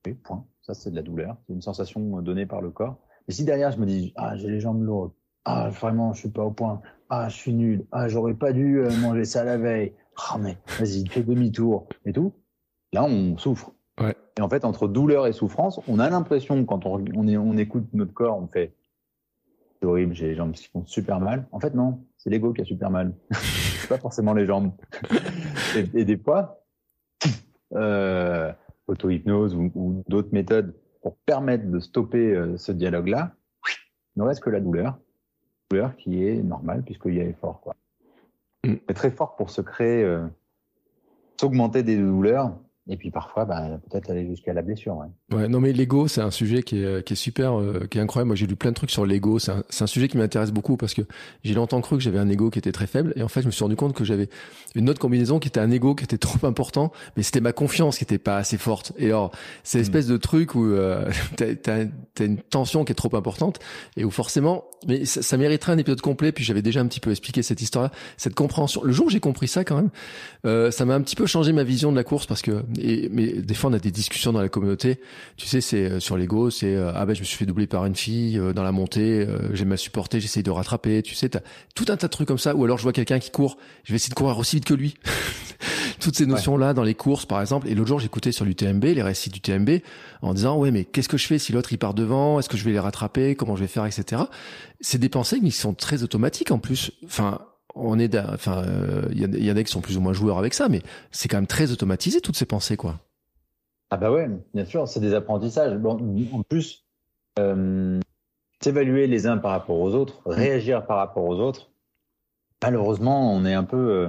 Oui, point. Ça, c'est de la douleur. C'est une sensation donnée par le corps. Et si derrière, je me dis, ah, j'ai les jambes lourdes. Ah, vraiment, je suis pas au point. Ah, je suis nul. Ah, j'aurais pas dû euh, manger ça la veille. Ah, mais vas-y, fais demi-tour et tout. Là, on souffre. Et en fait, entre douleur et souffrance, on a l'impression, quand on, on, est, on écoute notre corps, on fait, c'est horrible, j'ai les jambes qui font super mal. En fait, non, c'est l'ego qui a super mal. c'est <laughs> pas forcément les jambes. et, et des fois, euh, auto-hypnose ou, d'autres méthodes pour permettre de stopper euh, ce dialogue-là, il ne reste que la douleur. Douleur qui est normale puisqu'il y a effort. Quoi. Mm. C'est très fort pour se créer, euh, s'augmenter des douleurs et puis parfois, bah, peut-être aller jusqu'à la blessure. Ouais. ouais non mais l'ego, c'est un sujet qui est, qui est super, euh, qui est incroyable. Moi, j'ai lu plein de trucs sur l'ego. C'est un, un, sujet qui m'intéresse beaucoup parce que j'ai longtemps cru que j'avais un ego qui était très faible. Et en fait, je me suis rendu compte que j'avais une autre combinaison qui était un ego qui était trop important, mais c'était ma confiance qui était pas assez forte. Et alors, c'est hmm. l'espèce de truc où euh, <laughs> t'as as, une tension qui est trop importante et où forcément, mais ça, ça mériterait un épisode complet. Puis j'avais déjà un petit peu expliqué cette histoire-là, cette compréhension. Le jour où j'ai compris ça, quand même, euh, ça m'a un petit peu changé ma vision de la course parce que et, mais des fois on a des discussions dans la communauté. Tu sais, c'est euh, sur l'ego, c'est euh, ah ben je me suis fait doubler par une fille euh, dans la montée, j'ai mal supporté, j'essaye de rattraper. Tu sais, t'as tout un tas de trucs comme ça. Ou alors je vois quelqu'un qui court, je vais essayer de courir aussi vite que lui. <laughs> Toutes ces notions là dans les courses par exemple. Et l'autre jour j'écoutais sur l'UTMB les récits du TMB en disant ouais mais qu'est-ce que je fais si l'autre il part devant? Est-ce que je vais les rattraper? Comment je vais faire? Etc. C'est des pensées qui sont très automatiques en plus. Enfin on est, enfin, il y, y, en a qui sont plus ou moins joueurs avec ça, mais c'est quand même très automatisé toutes ces pensées, quoi. Ah bah ouais, bien sûr, c'est des apprentissages. Bon, en plus, euh, s'évaluer les uns par rapport aux autres, mm. réagir par rapport aux autres. Malheureusement, on est un peu euh,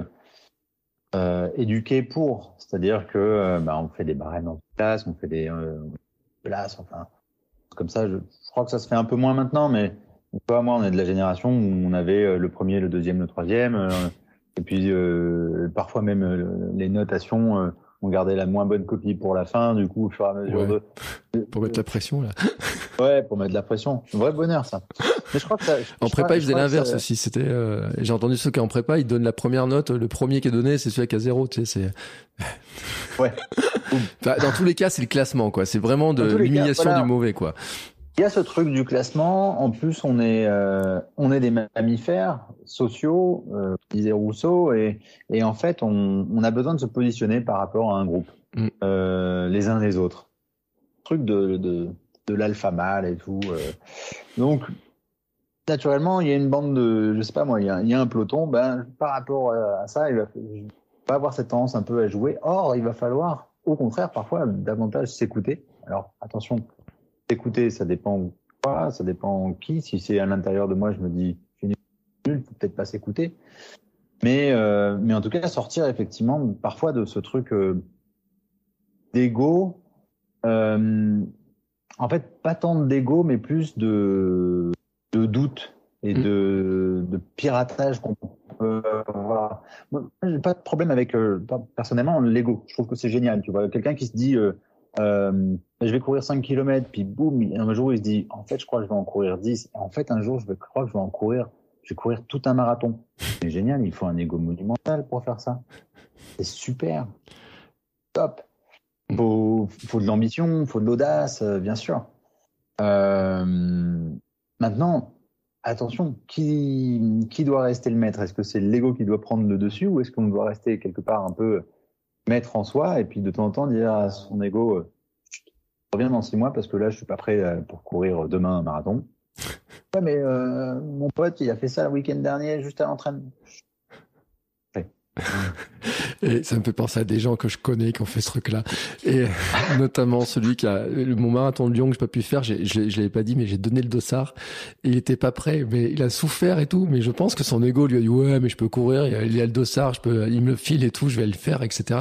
euh éduqué pour, c'est-à-dire que euh, bah, on fait des barèmes en classe, on fait des euh, places, enfin comme ça. Je, je, crois que ça se fait un peu moins maintenant, mais toi, moi, on est de la génération où on avait le premier, le deuxième, le troisième, et puis parfois même les notations on gardait la moins bonne copie pour la fin, du coup, au fur et à mesure de. Pour mettre la pression, là. <laughs> ouais, pour mettre la pression. vrai bonheur, ça. Mais je crois que ça, En prépa, ils faisaient l'inverse aussi. C'était, euh, j'ai entendu ceux qui en prépa, ils donnent la première note, le premier qui est donné, c'est celui qui a zéro, tu sais, c'est. ouais. <laughs> dans tous les cas, c'est le classement, quoi. C'est vraiment de l'humiliation du mauvais, quoi. Il y a ce truc du classement. En plus, on est, euh, on est des mammifères sociaux, euh, disait Rousseau, et, et en fait, on, on, a besoin de se positionner par rapport à un groupe, mm. euh, les uns les autres. Truc de, de, de l'alpha mâle et tout. Donc, naturellement, il y a une bande de, je sais pas moi, il y a, il y a un peloton. Ben, par rapport à ça, il va, va avoir cette tendance un peu à jouer. Or, il va falloir, au contraire, parfois davantage s'écouter. Alors, attention, Écoutez, ça dépend quoi, ça dépend qui. Si c'est à l'intérieur de moi, je me dis, je suis nul, faut peut-être pas s'écouter. Mais, euh, mais en tout cas, sortir effectivement parfois de ce truc euh, d'ego. Euh, en fait, pas tant d'ego, mais plus de, de doute et mmh. de, de piratage qu'on peut avoir. Moi, j'ai pas de problème avec, euh, personnellement, l'ego. Je trouve que c'est génial. Tu vois, quelqu'un qui se dit, euh, je vais courir 5 km, puis boum, un jour il se dit, en fait, je crois que je vais en courir 10. Et en fait, un jour, je croire que je vais en courir, je vais courir tout un marathon. C'est génial, il faut un ego monumental pour faire ça. C'est super. Top. Faut, faut de l'ambition, faut de l'audace, euh, bien sûr. Euh, maintenant, attention, qui, qui doit rester le maître? Est-ce que c'est l'ego qui doit prendre le dessus ou est-ce qu'on doit rester quelque part un peu mettre en soi et puis de temps en temps dire à son ego euh, reviens dans six mois parce que là je suis pas prêt euh, pour courir demain un marathon. <laughs> Ouais mais euh, mon pote il a fait ça le week-end dernier juste à l'entraînement. <laughs> Et ça me fait penser à des gens que je connais qui ont fait ce truc-là. Et <laughs> notamment celui qui a mon marathon de Lyon que j'ai pas pu faire. Je, je, l'avais pas dit, mais j'ai donné le dossard. Et il était pas prêt, mais il a souffert et tout. Mais je pense que son ego lui a dit ouais, mais je peux courir. Il y a, le dossard, je peux, il me le file et tout, je vais le faire, etc.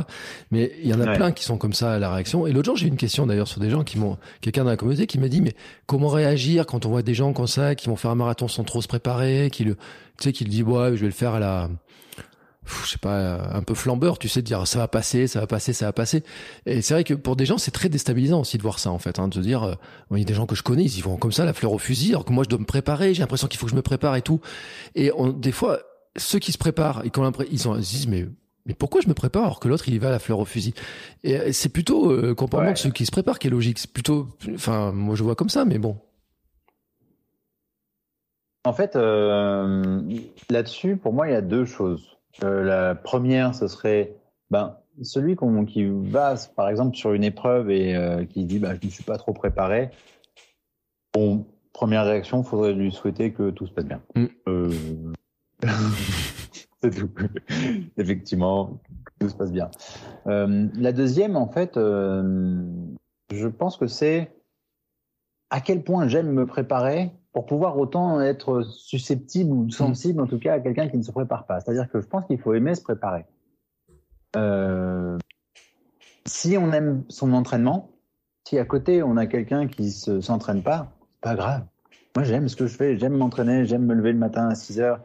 Mais il y en a plein qui sont comme ça à la réaction. Et l'autre jour, j'ai eu une question d'ailleurs sur des gens qui m'ont, quelqu'un dans la communauté qui m'a dit mais comment réagir quand on voit des gens comme ça qui vont faire un marathon sans trop se préparer, qui le, tu sais, qui le dit ouais, je vais le faire à la je sais pas, euh, un peu flambeur, tu sais, de dire ça va passer, ça va passer, ça va passer. Et c'est vrai que pour des gens, c'est très déstabilisant aussi de voir ça, en fait, hein, de se dire, euh, il y a des gens que je connais, ils y vont comme ça, la fleur au fusil, alors que moi, je dois me préparer, j'ai l'impression qu'il faut que je me prépare et tout. Et on, des fois, ceux qui se préparent, ils, ils, ont, ils se disent, mais mais pourquoi je me prépare alors que l'autre il y va à la fleur au fusil? Et euh, c'est plutôt euh, comportement de ceux qui se préparent qui est logique. C'est plutôt, enfin, moi je vois comme ça, mais bon. En fait, euh, là-dessus, pour moi, il y a deux choses. Euh, la première, ce serait ben, celui qui va, par exemple, sur une épreuve et euh, qui dit ben, Je ne suis pas trop préparé. Bon, première réaction, il faudrait lui souhaiter que tout se passe bien. Mm. Euh... <laughs> C'est tout. Effectivement, tout se passe bien. La deuxième, en fait, je pense que c'est à quel point j'aime me préparer pour pouvoir autant être susceptible ou sensible, en tout cas, à quelqu'un qui ne se prépare pas. C'est-à-dire que je pense qu'il faut aimer se préparer. Euh, si on aime son entraînement, si à côté on a quelqu'un qui se s'entraîne pas, pas grave. Moi, j'aime ce que je fais, j'aime m'entraîner, j'aime me lever le matin à 6 heures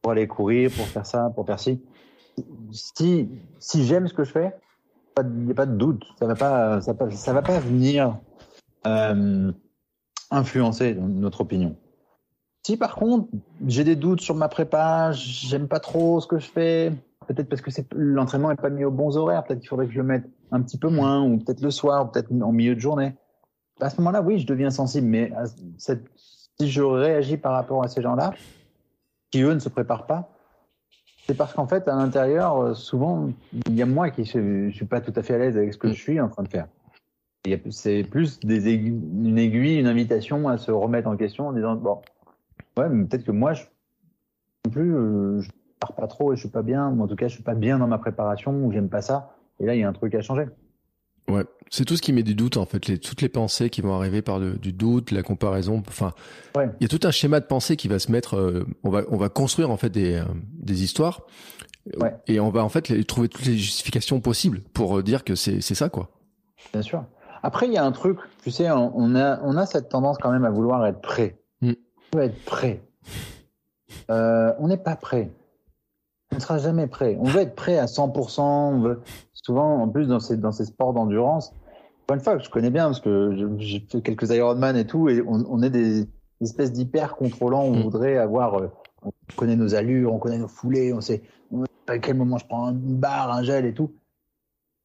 pour aller courir, pour faire ça, pour faire ci. Si, si j'aime ce que je fais, il n'y a pas de doute, ça va pas, ça, ça va pas venir euh, influencer notre opinion. Si par contre j'ai des doutes sur ma prépa, j'aime pas trop ce que je fais, peut-être parce que l'entraînement n'est pas mis aux bons horaires, peut-être qu'il faudrait que je le mette un petit peu moins, ou peut-être le soir, ou peut-être en milieu de journée. À ce moment-là, oui, je deviens sensible, mais si je réagis par rapport à ces gens-là, qui eux ne se préparent pas, c'est parce qu'en fait, à l'intérieur, souvent, il y a moi qui ne suis pas tout à fait à l'aise avec ce que je suis en train de faire. C'est plus des une aiguille, une invitation à se remettre en question en disant bon, ouais, mais peut-être que moi, je, non plus, euh, je pars pas trop et je suis pas bien, ou en tout cas, je suis pas bien dans ma préparation ou j'aime pas ça. Et là, il y a un truc à changer. Ouais, c'est tout ce qui met du doute en fait, les, toutes les pensées qui vont arriver par du doute, la comparaison. Enfin, il y a tout un schéma de pensée qui va se mettre. Euh, on va on va construire en fait des euh, des histoires ouais. et on va en fait les, trouver toutes les justifications possibles pour dire que c'est c'est ça quoi. Bien sûr. Après, il y a un truc, tu sais, on a, on a cette tendance quand même à vouloir être prêt. Mm. On veut être prêt. Euh, on n'est pas prêt. On ne sera jamais prêt. On veut être prêt à 100%. On veut... souvent, en plus, dans ces, dans ces sports d'endurance, une fois, je connais bien parce que j'ai fait quelques Ironman et tout, et on, on est des espèces d'hyper contrôlants. On mm. voudrait avoir, euh, on connaît nos allures, on connaît nos foulées, on sait à quel moment je prends une barre, un gel et tout.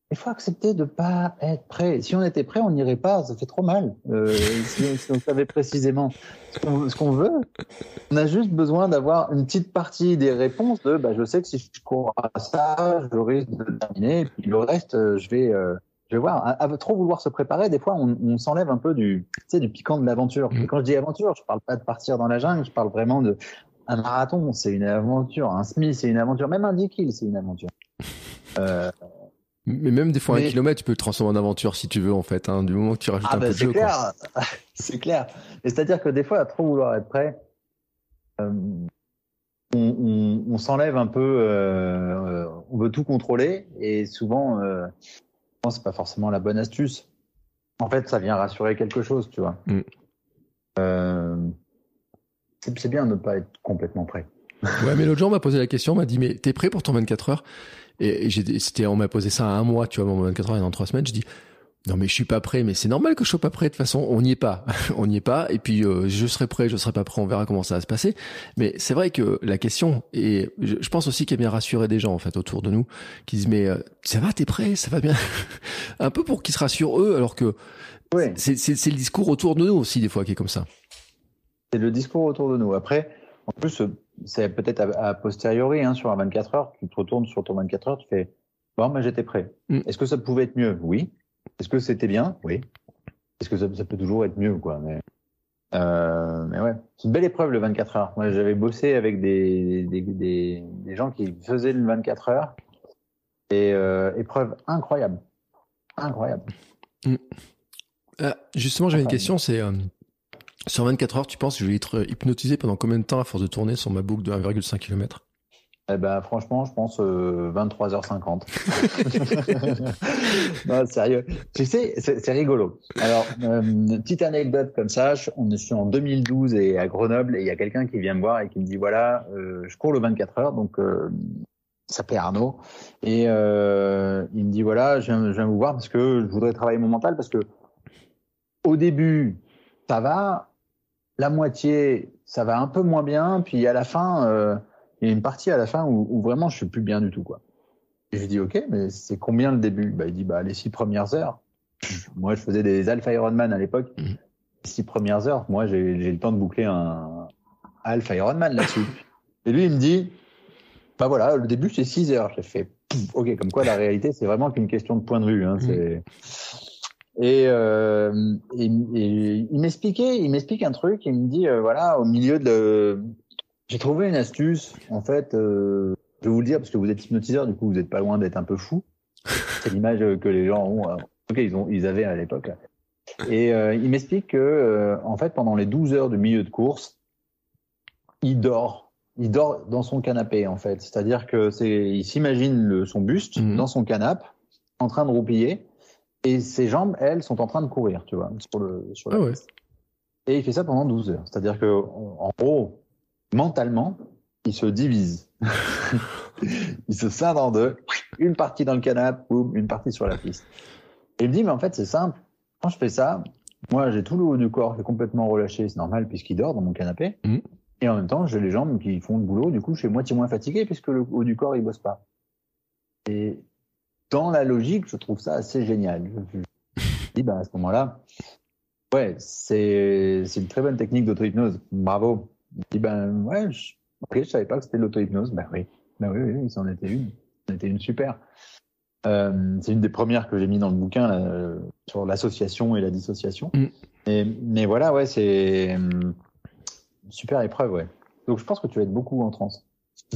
Il faut accepter de pas être prêt. Si on était prêt, on n'irait pas. Ça fait trop mal. Euh, <laughs> si, on savait précisément ce qu'on veut, on a juste besoin d'avoir une petite partie des réponses. De, bah, je sais que si je cours à ça, je risque de terminer. Et puis le reste, euh, je vais, euh, je vais voir. À, trop vouloir se préparer, des fois, on, on s'enlève un peu du, tu sais, du piquant de l'aventure. Mmh. Quand je dis aventure, je parle pas de partir dans la jungle. Je parle vraiment de un marathon, c'est une aventure. Un semi, c'est une aventure. Même un 10 kills, c'est une aventure. Euh, mais même des fois un kilomètre, tu peux le transformer en aventure si tu veux en fait. Hein, du moment que tu rajoutes ah un bah peu de jeu. Clair. <laughs> c'est clair. C'est-à-dire que des fois, à trop vouloir être prêt, euh, on, on, on s'enlève un peu. Euh, euh on veut tout contrôler et souvent, euh, c'est pas forcément la bonne astuce. En fait, ça vient rassurer quelque chose, tu vois. Mm. Euh, c'est bien de ne pas être complètement prêt. Ouais, mais l'autre jour, on m'a posé la question, on m'a dit, mais t'es prêt pour ton 24 heures? Et c'était, on m'a posé ça à un mois, tu vois, mon 24 heures et dans trois semaines. Je dis, non mais je suis pas prêt, mais c'est normal que je sois pas prêt. De toute façon, on n'y est pas, <laughs> on n'y est pas. Et puis euh, je serai prêt, je serai pas prêt, on verra comment ça va se passer. Mais c'est vrai que la question et je pense aussi qu'il y a bien rassuré des gens en fait autour de nous qui disent mais euh, ça va, t'es prêt, ça va bien, <laughs> un peu pour qu'ils se rassurent eux, alors que ouais. c'est, c'est le discours autour de nous aussi des fois qui est comme ça. C'est le discours autour de nous. Après, en plus, c'est peut-être à, posteriori, hein, sur un 24 heures, tu te retournes sur ton 24 heures, tu fais, bon, mais j'étais prêt. Mm. Est-ce que ça pouvait être mieux? Oui. Est-ce que c'était bien? Oui. Est-ce que ça, ça, peut toujours être mieux, quoi? Mais, euh, mais ouais, c'est une belle épreuve le 24 heures. Moi, j'avais bossé avec des, des, des, des, gens qui faisaient le 24 heures et euh, épreuve incroyable, incroyable. Mm. Euh, justement, j'avais une question, c'est euh, sur 24 heures, tu penses que je vais être hypnotisé pendant combien de temps à force de tourner sur ma boucle de 1,5 km eh ben, franchement, je pense euh, 23h50. <laughs> non, sérieux. Tu sais, c'est rigolo. Alors, euh, petite anecdote comme ça, on est en 2012 et à Grenoble et il y a quelqu'un qui vient me voir et qui me dit voilà, euh, je cours le 24 heures, donc euh, ça s'appelle Arnaud et euh, il me dit voilà, je viens, je viens vous voir parce que je voudrais travailler mon mental parce que au début ça va, la moitié, ça va un peu moins bien, puis à la fin, euh, il y a une partie à la fin où, où, vraiment je suis plus bien du tout, quoi. Et je lui dis, ok, mais c'est combien le début? Bah, il dit, bah, les six premières heures. moi, je faisais des Alpha Ironman à l'époque. Mmh. Les six premières heures, moi, j'ai le temps de boucler un Alpha Ironman là-dessus. <laughs> Et lui, il me dit, bah voilà, le début, c'est six heures. J'ai fait, ok, comme quoi la réalité, c'est vraiment qu'une question de point de vue. Hein, mmh. Et, euh, et, et, il m'expliquait, il m'explique un truc. Il me dit, euh, voilà, au milieu de, j'ai trouvé une astuce. En fait, euh, je vais vous le dire parce que vous êtes hypnotiseur, du coup, vous n'êtes pas loin d'être un peu fou. <laughs> C'est l'image que les gens ont. Euh, ok, ils ont, ils avaient à l'époque. Et il m'explique que, en fait, pendant les 12 heures de milieu de course, il dort. Il dort dans son canapé, en fait. C'est-à-dire que c'est, il s'imagine son buste mmh. dans son canapé, en train de roupiller et ses jambes, elles, sont en train de courir, tu vois, sur le sur la ah ouais. Et il fait ça pendant 12 heures. C'est-à-dire que, en gros, mentalement, il se divise. <laughs> il se scinde en deux. Une partie dans le canapé, boum, une partie sur la piste. Et il me dit, mais en fait, c'est simple. Quand je fais ça, moi, j'ai tout le haut du corps qui est complètement relâché. C'est normal puisqu'il dort dans mon canapé. Mmh. Et en même temps, j'ai les jambes qui font le boulot. Du coup, je suis moitié moins fatigué puisque le haut du corps, il bosse pas. Et dans la logique, je trouve ça assez génial. Je, je dis, bah, à ce moment-là, ouais, c'est, une très bonne technique d'auto-hypnose. Bravo. Je dis, ben, ouais, je, ok, je savais pas que c'était l'auto-hypnose. Ben oui. Ben oui, oui, c'en était une. C'en était une super. Euh, c'est une des premières que j'ai mis dans le bouquin là, euh, sur l'association et la dissociation. Mm. Et, mais voilà, ouais, c'est une super épreuve, ouais. Donc je pense que tu vas être beaucoup en transe. <laughs>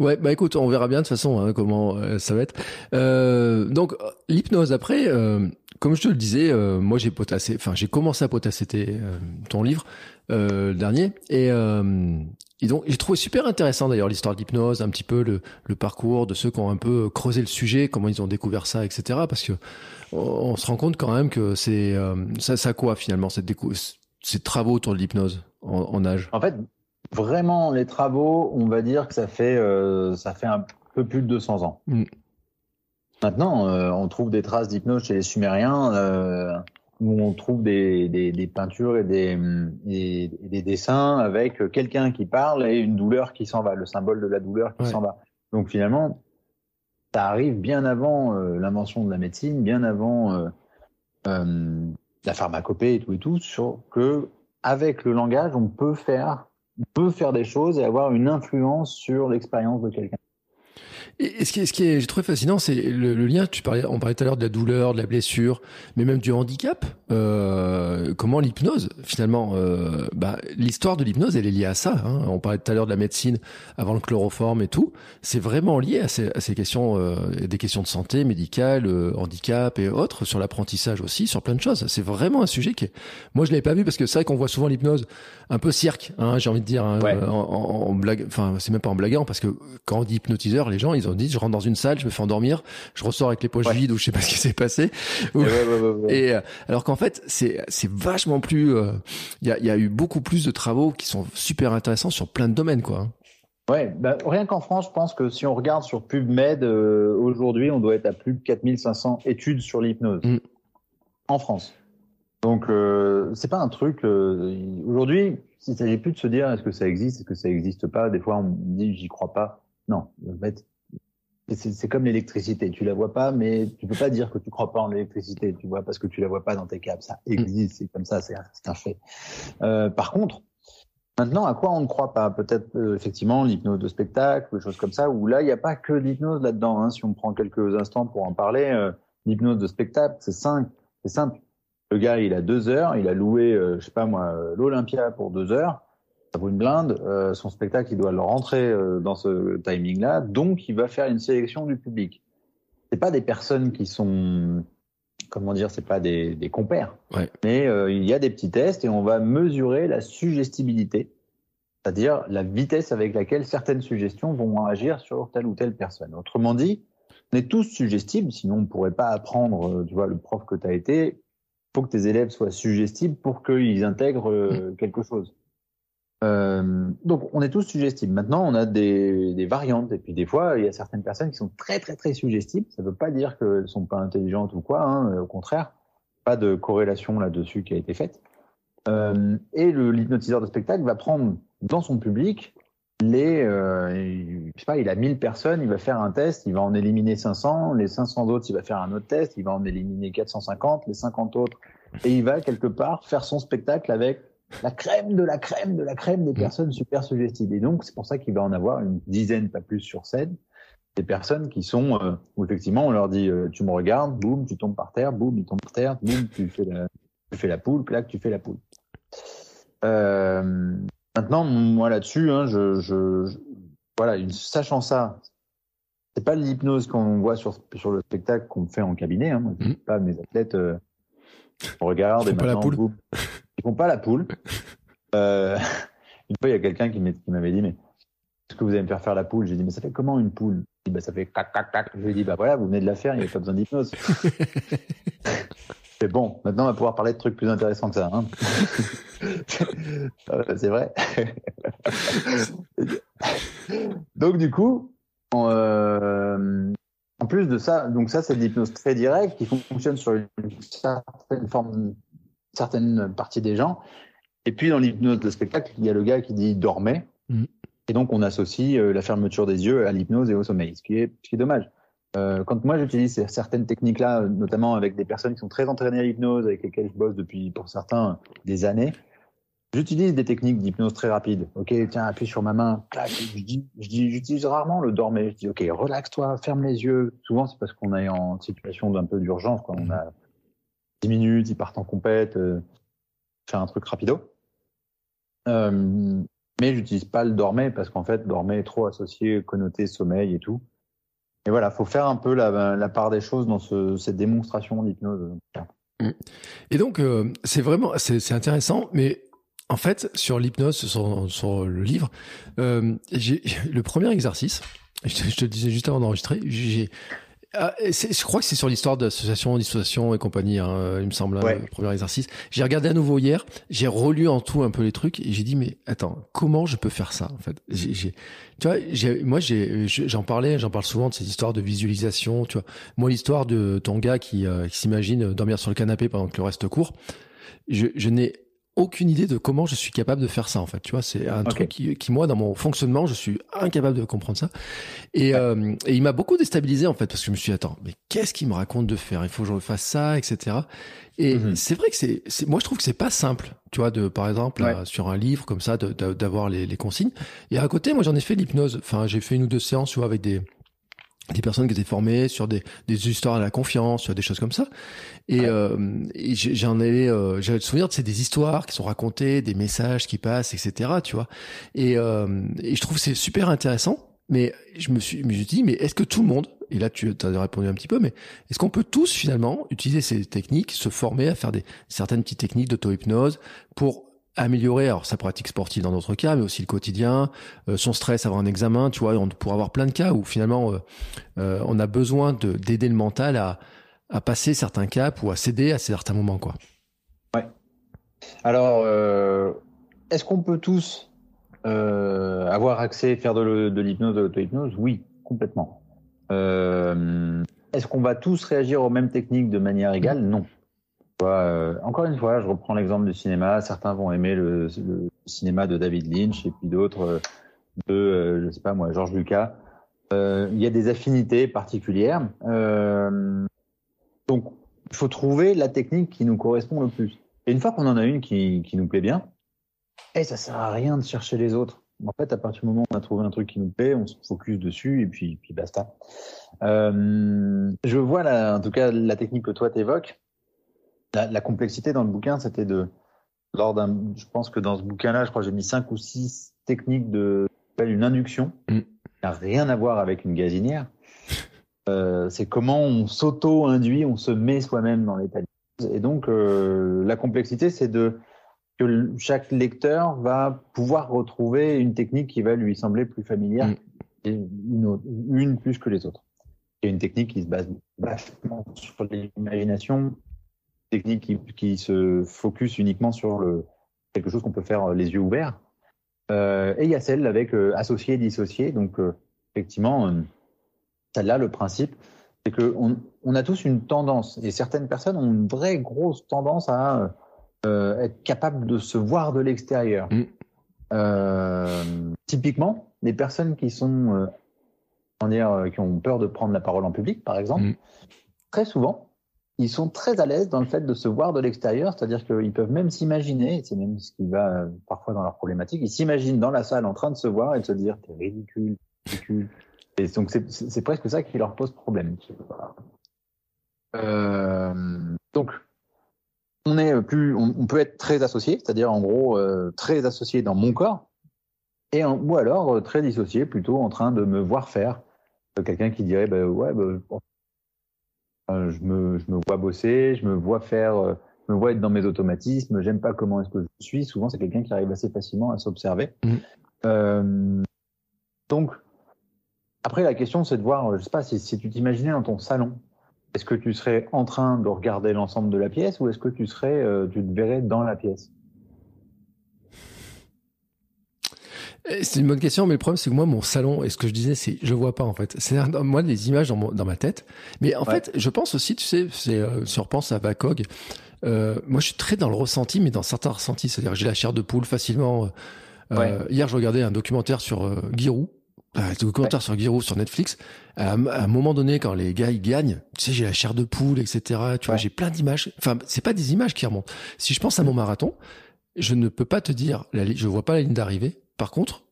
Ouais, bah écoute, on verra bien de toute façon hein, comment euh, ça va être. Euh, donc l'hypnose après, euh, comme je te le disais, euh, moi j'ai potassé, enfin j'ai commencé à potasser euh, ton livre dernier et, et donc j'ai trouvé super intéressant d'ailleurs l'histoire de l'hypnose, un petit peu le, le, parcours de ceux qui ont un peu creusé le sujet, comment ils ont découvert ça, etc. Parce que on, se rend compte quand même que c'est ça, ça quoi finalement cette ces travaux autour de l'hypnose en, en âge. En fait, Vraiment, les travaux, on va dire que ça fait, euh, ça fait un peu plus de 200 ans. Mm. Maintenant, on trouve des traces d'hypnose chez les Sumériens où on trouve des, des, des peintures et des, et, des dessins avec quelqu'un qui parle et une douleur qui s'en va, le symbole de la douleur qui s'en va. Donc finalement, ça arrive bien avant euh, l'invention de la médecine, bien avant euh, euh, la pharmacopée et tout et tout, sur que avec le langage, on peut faire, peut faire des choses et avoir une influence sur l'expérience de quelqu'un. Et ce qui est, ce qui est j'ai trouvé fascinant, c'est le, le, lien. Tu parlais, on parlait tout à l'heure de la douleur, de la blessure, mais même du handicap. Euh, comment l'hypnose, finalement, euh, bah, l'histoire de l'hypnose, elle est liée à ça. Hein. On parlait tout à l'heure de la médecine avant le chloroforme et tout. C'est vraiment lié à ces, à ces questions, euh, des questions de santé médicale, euh, handicap et autres, sur l'apprentissage aussi, sur plein de choses. C'est vraiment un sujet qui, est... moi, je l'avais pas vu parce que c'est vrai qu'on voit souvent l'hypnose un peu cirque, hein, j'ai envie de dire, hein, en, en, en, blague. Enfin, c'est même pas en blaguant parce que quand on dit hypnotiseur, les gens, ils ont dit, je rentre dans une salle, je me fais endormir, je ressors avec les poches vides ou je sais pas ce qui s'est passé. et euh, alors qu'en fait, c'est c'est vachement plus. Euh, il y, a, y a eu beaucoup plus de travaux qui sont super intéressants sur plein de domaines, quoi. Ouais, bah, rien qu'en France, je pense que si on regarde sur PubMed, euh, aujourd'hui, on doit être à plus de 4500 études sur l'hypnose. Mm. En France. Donc, euh, c'est pas un truc. aujourd'hui, il s'agit plus de se dire est-ce que ça existe, est-ce que ça existe pas. Des fois, on dit j'y crois pas. Non, en fait, c'est comme l'électricité, tu la vois pas, mais tu peux pas dire que tu crois pas en l'électricité, tu vois, parce que tu la vois pas dans tes câbles. Ça existe, c'est comme ça, c'est un fait. Euh, par contre, maintenant, à quoi on ne croit pas? Peut-être euh, effectivement l'hypnose de spectacle, des choses comme ça, où là, il n'y a pas que l'hypnose là-dedans. Hein, si on prend quelques instants pour en parler, euh, l'hypnose de spectacle, c'est simple, c'est simple. Le gars, il a deux heures, il a loué, je sais pas moi, l'Olympia pour deux heures ça vaut une blinde. Euh, son spectacle, il doit le rentrer euh, dans ce timing-là, donc il va faire une sélection du public. C'est pas des personnes qui sont, comment dire, c'est pas des, des compères, ouais. mais euh, il y a des petits tests et on va mesurer la suggestibilité, c'est-à-dire la vitesse avec laquelle certaines suggestions vont agir sur telle ou telle personne. Autrement dit, on est tous suggestibles, sinon on pourrait pas apprendre, tu vois, le prof que tu as été, faut que tes élèves soient suggestibles pour qu'ils intègrent mmh. quelque chose. Euh, donc, on est tous suggestibles. Maintenant, on a des, variantes. Et puis, des fois, il y a certaines personnes qui sont très, très, très suggestibles. Ça ne veut pas dire qu'elles sont pas intelligentes ou quoi. Hein, au contraire, pas de corrélation là-dessus qui a été faite. Euh, et l'hypnotiseur de spectacle va prendre dans son public les, euh, je sais pas, il a 1000 personnes, il va faire un test, il va en éliminer 500, les 500 autres, il va faire un autre test, il va en éliminer 450, les 50 autres, et il va quelque part faire son spectacle avec la crème de la crème de la crème des mm. personnes super suggestives. Et donc, c'est pour ça qu'il va en avoir une dizaine, pas plus, sur scène, des personnes qui sont, euh, où effectivement, on leur dit, euh, tu me regardes, boum, tu tombes par terre, boum, il tombe par terre, boum, tu fais la, tu fais la poule, clac, tu fais la poule. Euh, maintenant, moi là-dessus, hein, je, je, voilà, une, sachant ça, c'est pas l'hypnose qu'on voit sur, sur le spectacle qu'on fait en cabinet. Hein, moi, mm. pas mes athlètes. Euh, on regarde et maintenant, la poule. Boum, font pas la poule. <laughs> Euh, <laughs> une fois, il y a quelqu'un qui m'avait dit, mais est-ce que vous allez me faire faire la poule? J'ai dit, mais ça fait comment une poule? Dit, bah, ça fait cac, cac, cac. Je lui ai dit, bah voilà, vous venez de la faire, il n'y a pas besoin d'hypnose. <laughs> C'est bon, maintenant on va pouvoir parler de trucs plus intéressants que ça. Hein c'est vrai. donc du coup, en, euh, en, plus de ça, donc ça c'est de l'hypnose très directe qui fonctionne sur une certaine forme certaines parties des gens. Et puis dans l'hypnose de spectacle, il y a le gars qui dit dormez. Mm. Et donc on associe euh, la fermeture des yeux à l'hypnose et au sommeil, ce qui est, ce qui est dommage. Euh, quand moi j'utilise certaines techniques-là, notamment avec des personnes qui sont très entraînées à l'hypnose, avec lesquelles je bosse depuis pour certains des années, j'utilise des techniques d'hypnose très rapides. Ok, tiens, appuie sur ma main, clac. Je dis, je dis, j'utilise rarement le dormez. Je dis, ok, relaxe-toi, ferme les yeux. Souvent c'est parce qu'on est en situation d'un peu d'urgence, quoi. On a 10 minutes, ils partent en compète, euh, faire un truc rapido. Euh, mais j'utilise pas le dormait parce qu'en fait, dormait est trop associé, connoté sommeil et tout. Et voilà, faut faire un peu la, part des choses dans cette démonstration d'hypnose. Mm. Et donc, euh, c'est vraiment, c'est intéressant, mais en fait, sur l'hypnose, sur, le livre, j'ai le premier exercice, je te, disais juste avant d'enregistrer, j'ai ah, je crois que c'est sur l'histoire d'association, dissociation et compagnie, hein, il me semble, hein, le premier exercice. J'ai regardé à nouveau hier, j'ai relu en tout un peu les trucs et j'ai dit mais attends, comment je peux faire ça en fait? J'ai, Tu vois, moi j'en parlais, j'en parle souvent de ces histoires de visualisation. Tu vois, moi l'histoire de ton gars qui, euh, qui s'imagine dormir sur le canapé pendant que le reste court, je, je n'ai aucune idée de comment je suis capable de faire ça en fait. Tu vois c'est un truc qui, qui, moi dans mon fonctionnement je suis incapable de comprendre ça. Et, euh, et il m'a beaucoup déstabilisé en fait parce que je me suis dit attends mais qu'est-ce qu'il me raconte de faire? Il faut que je fasse ça etc et mhm. c'est vrai que c'est moi je trouve que c'est pas simple tu vois de par exemple euh, sur un livre comme ça d'avoir les, les consignes. Et à côté moi j'en ai fait l'hypnose. Enfin j'ai fait une ou deux séances tu vois avec des des personnes qui étaient formées sur des, des histoires à la confiance, sur des choses comme ça. Et, euh, j'en ai, euh, j'ai le souvenir de c'est des histoires qui sont racontées, des messages qui passent, etc. Tu vois. Et, euh, et je trouve c'est super intéressant. Mais je me suis, me suis dit, mais est-ce que tout le monde, et là tu as répondu un petit peu, mais est-ce qu'on peut tous finalement utiliser ces techniques, se former à faire des certaines petites techniques d'auto-hypnose pour améliorer alors sa pratique sportive dans notre cas, mais aussi le quotidien, euh, son stress avoir un examen, tu vois, on pourrait avoir plein de cas où finalement euh, euh, on a besoin de d'aider le mental à, à passer certains caps ou à céder à certains moments, quoi. Ouais. Alors, est-ce qu'on peut tous avoir accès, faire de, de l'hypnose, de l'auto-hypnose? Oui, complètement. est-ce qu'on va tous réagir aux mêmes techniques de manière égale? Non. Euh, encore une fois, je reprends l'exemple du cinéma. Certains vont aimer le, cinéma de David Lynch et puis d'autres euh, de, euh, je sais pas moi, Georges Lucas. Il y a des affinités particulières. donc, il faut trouver la technique qui nous correspond le plus. Et une fois qu'on en a une qui, qui nous plaît bien, et eh, ça sert à rien de chercher les autres. En fait, à partir du moment où on a trouvé un truc qui nous plaît, on se focus dessus et puis, puis basta. je vois là, en tout cas, la technique que toi t'évoques la, complexité dans le bouquin, c'était de, lors d'un, je pense que dans ce bouquin-là, je crois que j'ai mis cinq ou six techniques de, une induction, mm. qui n'a rien à voir avec une gazinière. <laughs> Euh, c'est comment on s'auto-induit, on se met soi-même dans l'état Et donc, euh, la complexité, c'est de que chaque lecteur va pouvoir retrouver une technique qui va lui sembler plus familière, mm. et une, une plus que les autres. Et une technique qui se base vachement sur l'imagination, technique qui, qui, se focus uniquement sur le, quelque chose qu'on peut faire euh, les yeux ouverts. Euh, et il y a celle avec euh, associé, dissocié. Donc, euh, effectivement, celle-là, le principe, c'est qu'on on a tous une tendance, et certaines personnes ont une vraie grosse tendance à être capable de se voir de l'extérieur. Mm. typiquement, les personnes qui sont, dire, qui ont peur de prendre la parole en public, par exemple, mm. très souvent, ils sont très à l'aise dans le fait de se voir de l'extérieur, c'est-à-dire qu'ils peuvent même s'imaginer, c'est même ce qui va euh, parfois dans leur problématique, ils s'imaginent dans la salle en train de se voir et de se dire t'es ridicule, ridicule. Et donc c'est presque ça qui leur pose problème. Euh, donc on est plus, on, peut être très associé, c'est-à-dire en gros euh, très associé dans mon corps, et ou alors très dissocié, plutôt en train de me voir faire. Quelqu'un qui dirait bah, ouais, bah, je, me, je me vois bosser, je me vois faire, euh, je me vois être dans mes automatismes, j'aime pas comment est-ce que je suis. Souvent, c'est quelqu'un qui arrive assez facilement à s'observer. Mmh. Euh, donc, après, la question, c'est de voir, je sais pas, si, si tu t'imaginais dans ton salon, est-ce que tu serais en train de regarder l'ensemble de la pièce ou est-ce que tu serais, euh, tu te verrais dans la pièce Eh, c'est une bonne question, mais le problème c'est que moi mon salon et ce que je disais c'est je vois pas en fait. C'est moi des images dans, dans, ma tête, mais en fait je pense aussi, tu sais, c'est euh, si on repense à Bacog, euh, moi je suis très dans le ressenti, mais dans certains ressentis, c'est-à-dire j'ai la chair de poule facilement. Euh, hier je regardais un documentaire sur euh, Giroud, un documentaire sur Giroud sur Netflix. À, un moment donné, quand les gars ils gagnent, tu sais, j'ai la chair de poule, etc. Tu vois, j'ai plein d'images. Enfin, c'est pas des images qui remontent. Si je pense à mon marathon, je ne peux pas te dire, je vois pas la ligne d'arrivée par contre,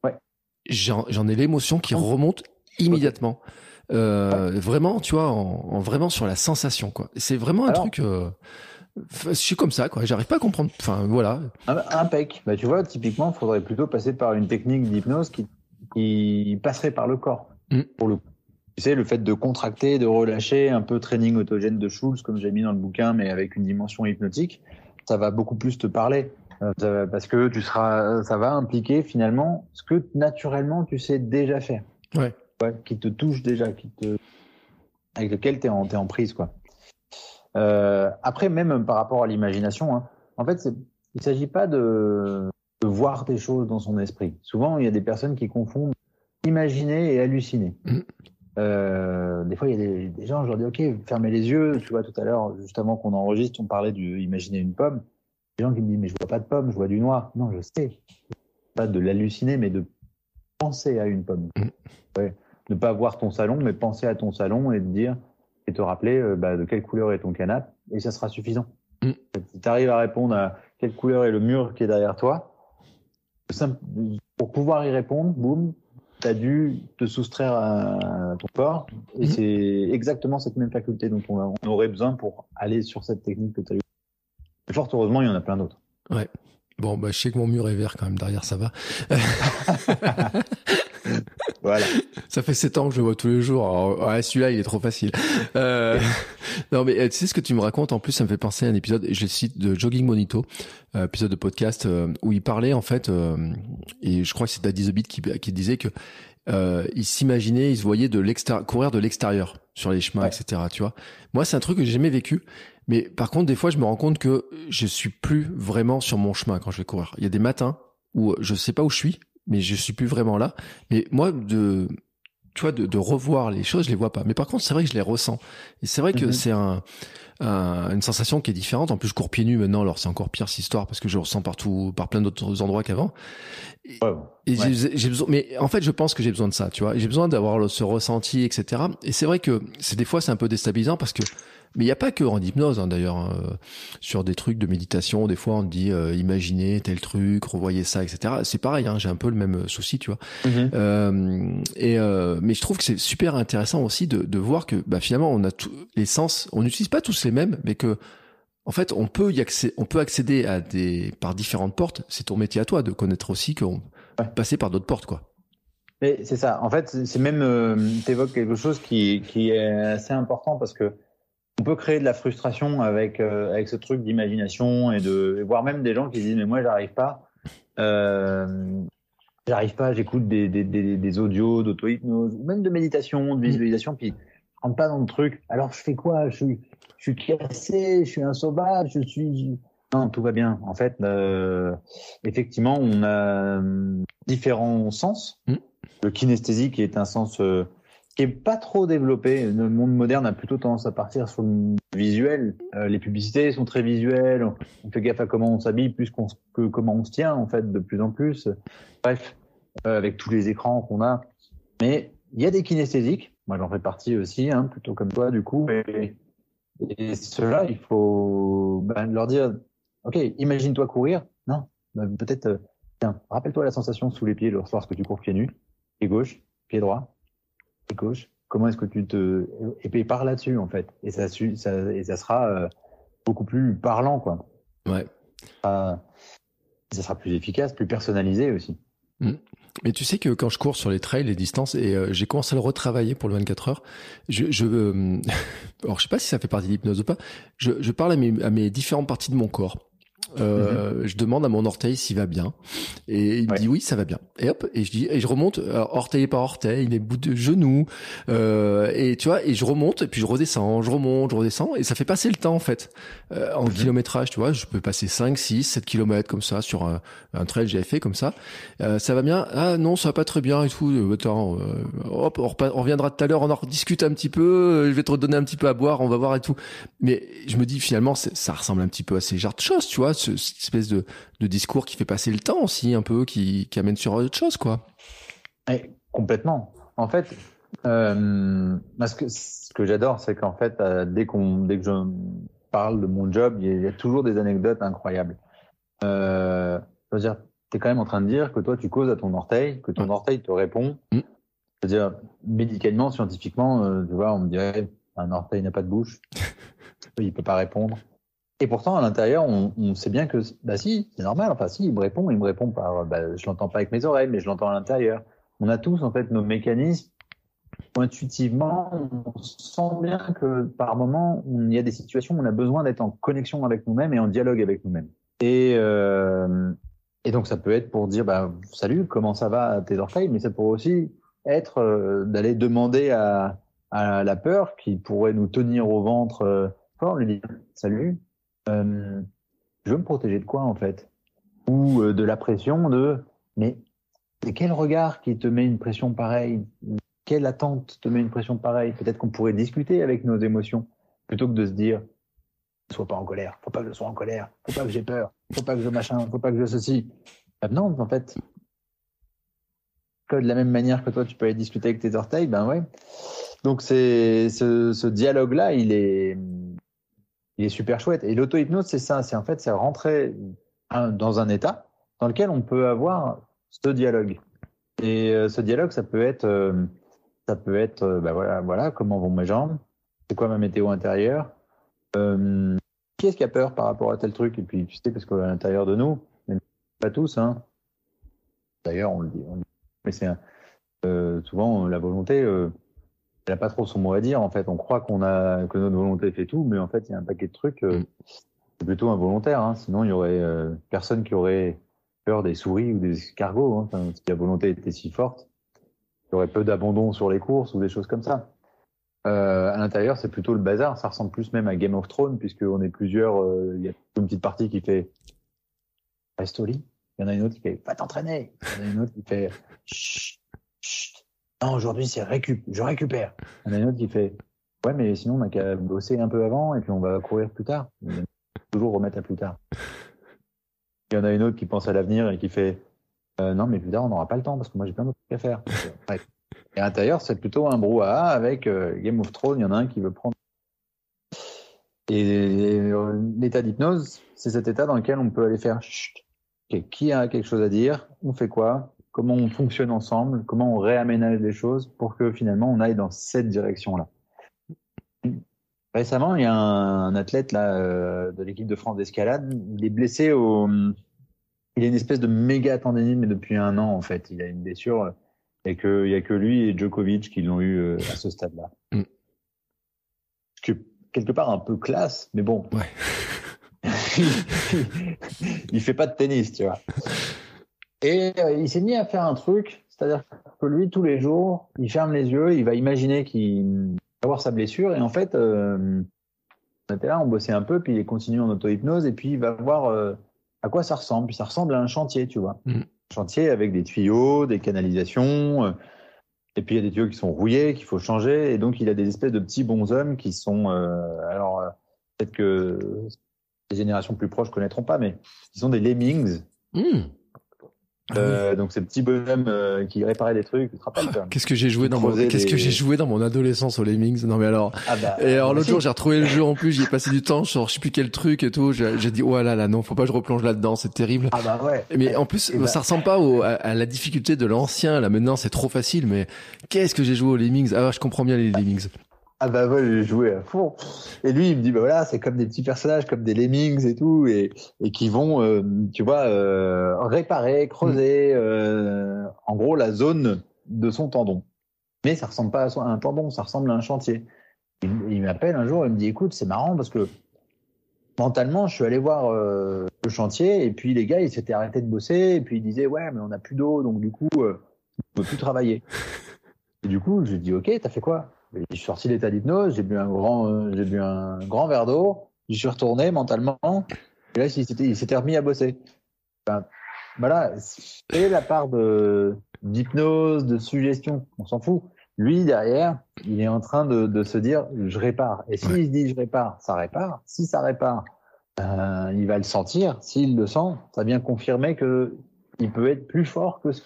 j'en ai l'émotion qui remonte immédiatement. Euh, vraiment, tu vois, en, vraiment sur la sensation, quoi. C'est vraiment un truc. Euh, je suis comme ça, quoi. J'arrive pas à comprendre. Enfin, voilà. Impec. Bah, tu vois, typiquement, il faudrait plutôt passer par une technique d'hypnose qui, qui passerait par le corps. Mm. Pour le tu sais, le fait de contracter, de relâcher, un peu training autogène de Schulz, comme j'ai mis dans le bouquin, mais avec une dimension hypnotique, ça va beaucoup plus te parler. Euh, parce que tu seras, ça va impliquer finalement ce que naturellement tu sais déjà faire. Ouais. ouais qui te touche déjà, qui te. avec lequel tu es, es, en prise. Quoi. Euh, après, même par rapport à l'imagination, hein, en fait, il ne s'agit pas de, de, voir des choses dans son esprit. Souvent, il y a des personnes qui confondent imaginer et halluciner. Mmh. Euh, des fois, il y a des, des, gens, je leur dis, OK, fermez les yeux. Tu vois, tout à l'heure, juste avant qu'on enregistre, on parlait d'imaginer une pomme. Des gens qui me disent, mais je vois pas de pomme, je vois du noir. Non, je sais. Pas de l'halluciner, mais de penser à une pomme. Ouais. Ne pas voir ton salon, mais penser à ton salon et te dire, et te rappeler euh, bah, de quelle couleur est ton canapé, et ça sera suffisant. Mm. Si tu arrives à répondre à quelle couleur est le mur qui est derrière toi, pour pouvoir y répondre, boum, tu as dû te soustraire à ton corps, et mm. c'est exactement cette même faculté dont on, aurait besoin pour aller sur cette technique que tu as eue. fort heureusement, il y en a plein d'autres. Ouais. Bon, bah, je sais que mon mur est vert quand même, derrière ça va. <laughs> voilà. Ça fait sept ans que je le vois tous les jours. Alors, ouais, celui-là, il est trop facile. Euh, <laughs> non, mais tu sais ce que tu me racontes? En plus, ça me fait penser à un épisode. Je cite de Jogging Monito, euh, épisode de podcast euh, où il parlait en fait, euh, et je crois que c'est Daddy The Beat qui, qui disait que euh, il s'imaginait, il se voyait de l'extérieur, courir de l'extérieur sur les chemins, etc. Tu vois. Moi, c'est un truc que j'ai jamais vécu. Mais par contre, des fois, je me rends compte que je suis plus vraiment sur mon chemin quand je vais courir. Il y a des matins où je sais pas où je suis, mais je suis plus vraiment là. Mais moi, de, tu vois, de, de revoir les choses, je les vois pas. Mais par contre, c'est vrai que je les ressens. Et c'est vrai que mhm. c'est un, un, une sensation qui est différente. En plus, je cours pieds nus maintenant, alors c'est encore pire cette histoire parce que je ressens partout, par plein d'autres endroits qu'avant. Et, et j'ai besoin, mais en fait, je pense que j'ai besoin de ça, tu vois. J'ai besoin d'avoir ce ressenti, etc. Et c'est vrai que c'est des fois c'est un peu déstabilisant parce que mais il n'y a pas que en hypnose, hein, d'ailleurs. Hein, sur des trucs de méditation, des fois on dit euh, imaginez tel truc, revoyez ça, etc. C'est pareil, hein, j'ai un peu le même souci, tu vois. Mm-hmm. euh, et euh, mais je trouve que c'est super intéressant aussi de, de voir que bah, finalement on a tous les sens, on n'utilise pas tous les mêmes, mais que en fait on peut y accéder, on peut accéder à des par différentes portes. C'est ton métier à toi de connaître aussi qu'on peut passer par d'autres portes, quoi. C'est ça. En fait, c'est même euh, tu évoques quelque chose qui, qui est assez important parce que on peut créer de la frustration avec euh, avec ce truc d'imagination et de voire même des gens qui disent mais moi j'arrive pas euh, j'arrive pas j'écoute des, des, des, des audios d'auto-hypnose ou même de méditation de visualisation puis je rentre pas dans le truc. Alors je fais quoi? Je suis je suis cassé je suis un sauvage je suis non tout va bien. En fait euh, effectivement on a différents sens. Mmh. le kinesthésique est un sens qui est pas trop développé. Le monde moderne a plutôt tendance à partir sur le visuel. Euh, les publicités sont très visuelles. On fait gaffe à comment on s'habille plus qu'on que comment on se tient en fait de plus en plus. Bref, euh, avec tous les écrans qu'on a. Mais il y a des kinesthésiques. Moi, j'en fais partie aussi, hein, plutôt comme toi du coup. Et, et ceux-là, il faut ben, leur dire, ok, imagine-toi courir. Non, ben, peut-être. Euh, tiens, rappelle-toi la sensation sous les pieds lorsque tu cours pieds nus, pied gauche, pied droit gauche Comment est-ce que tu te et puis par là-dessus en fait et ça ça et ça sera euh, beaucoup plus parlant quoi. Ouais. ça sera plus efficace, plus personnalisé aussi. Mmh. Mais tu sais que quand je cours sur les trails, les distances, et euh, j'ai commencé à le retravailler pour le 24 heures, je, je euh, <laughs> alors je sais pas si ça fait partie de l'hypnose ou pas, je, je parle à mes, à mes différentes parties de mon corps. Euh, je demande à mon orteil s'il va bien. Et il me dit oui ça va bien. Et hop et je dis et je remonte euh, orteil par orteil les bouts de genoux euh, et tu vois et je remonte et puis je redescends je remonte je redescends. Et ça fait passer le temps en fait. Euh, en mhm. kilométrage tu vois je peux passer 5 6 7 kilomètres comme ça sur un, un trail j'avais fait comme ça. Euh, ça va bien? Ah non ça va pas très bien et tout. Euh, attends hop on, on, reviendra tout à l'heure on en rediscute un petit peu je vais te redonner un petit peu à boire on va voir et tout. Mais je me dis finalement ça ressemble un petit peu à ces genres de choses tu vois cette espèce de, de, discours qui fait passer le temps aussi, un peu, qui, qui amène sur autre chose, quoi. Et complètement. En fait, euh, parce que ce que j'adore, c'est qu'en fait, euh, dès qu'on, dès que je parle de mon job, il y, a, toujours des anecdotes incroyables. Euh, je veux dire, t'es quand même en train de dire que toi, tu causes à ton orteil, que ton orteil te répond. Mm. Je veux dire, médicalement, scientifiquement, euh, tu vois, on me dirait, un orteil n'a pas de bouche, <laughs> il peut pas répondre. Et pourtant, à l'intérieur, on, sait bien que, bah si, c'est normal. Enfin, si, il me répond, il me répond par, bah, je l'entends pas avec mes oreilles, mais je l'entends à l'intérieur. On a tous, en fait, nos mécanismes. Intuitivement, on sent bien que par moment, il y a des situations où on a besoin d'être en connexion avec nous-mêmes et en dialogue avec nous-mêmes. Et, euh, et donc, ça peut être pour dire, bah, salut, comment ça va tes orteils, mais ça pourrait aussi être euh, d'aller demander à, à la peur qui pourrait nous tenir au ventre euh, fort, lui dire Salut, euh, je veux me protéger de quoi en fait? Ou euh, de la pression de Mais c'est quel regard qui te met une pression pareille? Quelle attente te met une pression pareille? Peut-être qu'on pourrait discuter avec nos émotions plutôt que de se dire ne sois pas en colère, faut pas que je sois en colère, faut pas que j'ai peur, faut pas que je machin, faut pas que je ceci. Ah, non, en fait, de la même manière que toi, tu peux aller discuter avec tes orteils, ben ouais. Donc c'est ce, ce dialogue-là, il est, il est super chouette. Et l'auto-hypnose, c'est ça, c'est en fait, c'est rentrer dans un état dans lequel on peut avoir ce dialogue. Et euh, ce dialogue, ça peut être, euh, ça peut être, euh, ben voilà, voilà, comment vont mes jambes, c'est quoi ma météo intérieure, qui est-ce qui a peur par rapport à tel truc, et puis tu sais, parce qu'à l'intérieur de nous, pas tous, hein. D'ailleurs, on le dit, mais c'est euh, souvent la volonté, euh, n'a pas trop son mot à dire. En fait, on croit qu'on a que notre volonté fait tout, mais en fait, il y a un paquet de trucs. Euh, mm. c'est plutôt involontaire. Hein. Sinon, il y aurait euh, personne qui aurait peur des souris ou des escargots. Hein. Enfin, si la volonté était si forte, il y aurait peu d'abandon sur les courses ou des choses comme ça. Euh, à l'intérieur, c'est plutôt le bazar. Ça ressemble plus même à Game of Thrones, puisqu'on est plusieurs. Il y a une petite partie qui fait reste au lit. Il y en a une autre qui fait va t'entraîner. Il y en a une autre qui fait chut, chut. Non, aujourd'hui c'est récup, je récupère. Il y en a une autre qui fait ouais, mais sinon on a qu'à bosser un peu avant et puis on va courir plus tard. Toujours remettre à plus tard. Il y en a une autre qui pense à l'avenir et qui fait euh, non, mais plus tard on n'aura pas le temps parce que moi j'ai plein d'autres trucs à faire. <laughs> Et à l'intérieur, c'est plutôt un brouhaha avec euh, Game of Thrones. Il y en a un qui veut prendre. Et l'état d'hypnose, c'est cet état dans lequel on peut aller faire chut, qui a quelque chose à dire? On fait quoi? Comment on fonctionne ensemble Comment on réaménage les choses pour que finalement on aille dans cette direction-là Récemment, il y a un, athlète là euh, de l'équipe de France d'escalade. Il est blessé au. Il a une espèce de méga tendinite, mais depuis un an en fait. Il a une blessure et que il y a que lui et Djokovic qui l'ont eu euh, à ce stade-là. Mm. Que quelque part un peu classe, mais bon. Ouais. <laughs> il fait pas de tennis, tu vois. Et euh, il s'est mis à faire un truc, c'est-à-dire que lui, tous les jours, il ferme les yeux, il va imaginer qu'il va avoir sa blessure, et en fait, euh, on était là, on bossait un peu, puis il continue en auto-hypnose, et puis il va voir euh, à quoi ça ressemble. Puis ça ressemble à un chantier, tu vois. Mm. Un chantier avec des tuyaux, des canalisations, et puis il y a des tuyaux qui sont rouillés, qu'il faut changer, et donc il a des espèces de petits bonshommes qui sont, alors peut-être que les générations plus proches connaîtront pas, mais ils sont des lemmings. Hmm. Euh, donc ces petits bonhommes euh, qui réparaient des trucs, tu te rappelles Qu'est-ce que j'ai joué dans mon qu'est-ce que j'ai joué dans mon adolescence aux Lemmings? Non mais alors ah bah, et alors l'autre jour j'ai retrouvé le jeu en plus, j'y ai passé du temps, genre je sais plus quel truc et tout, j'ai dit oh là là non, faut pas que je replonge là-dedans, c'est terrible. Ah bah ouais. Mais en plus bah ça ressemble pas au, à, la difficulté de l'ancien, là maintenant c'est trop facile mais qu'est-ce que j'ai joué aux Lemmings? Ah je comprends bien les Lemmings. Ah bah ouais, j'ai joué à fond. Et lui, il me dit bah voilà, c'est comme des petits personnages, comme des lemmings et tout, et, et qui vont, euh, tu vois, euh, réparer, creuser, euh, en gros la zone de son tendon. Mais ça ressemble pas à un tendon, ça ressemble à un chantier. Il, il m'appelle un jour, il me dit écoute, c'est marrant parce que mentalement, je suis allé voir le chantier et puis les gars, ils s'étaient arrêtés de bosser et puis ils disaient ouais, mais on n'a plus d'eau, donc du coup, on peut plus travailler. <laughs> Et du coup, je lui dis ok, t'as fait quoi? Je suis sorti de l'état d'hypnose, j'ai bu un grand, euh, j'ai bu un grand verre d'eau, je suis retourné mentalement, et là, il s'était remis à bosser. Voilà, c'est la part de d'hypnose, de suggestion, on s'en fout. Lui, derrière, il est en train de, de se dire, je répare. Et s'il se dit, je répare, ça répare. Si ça répare, euh, il va le sentir. S'il le sent, ça vient confirmer que il peut être plus fort que ce,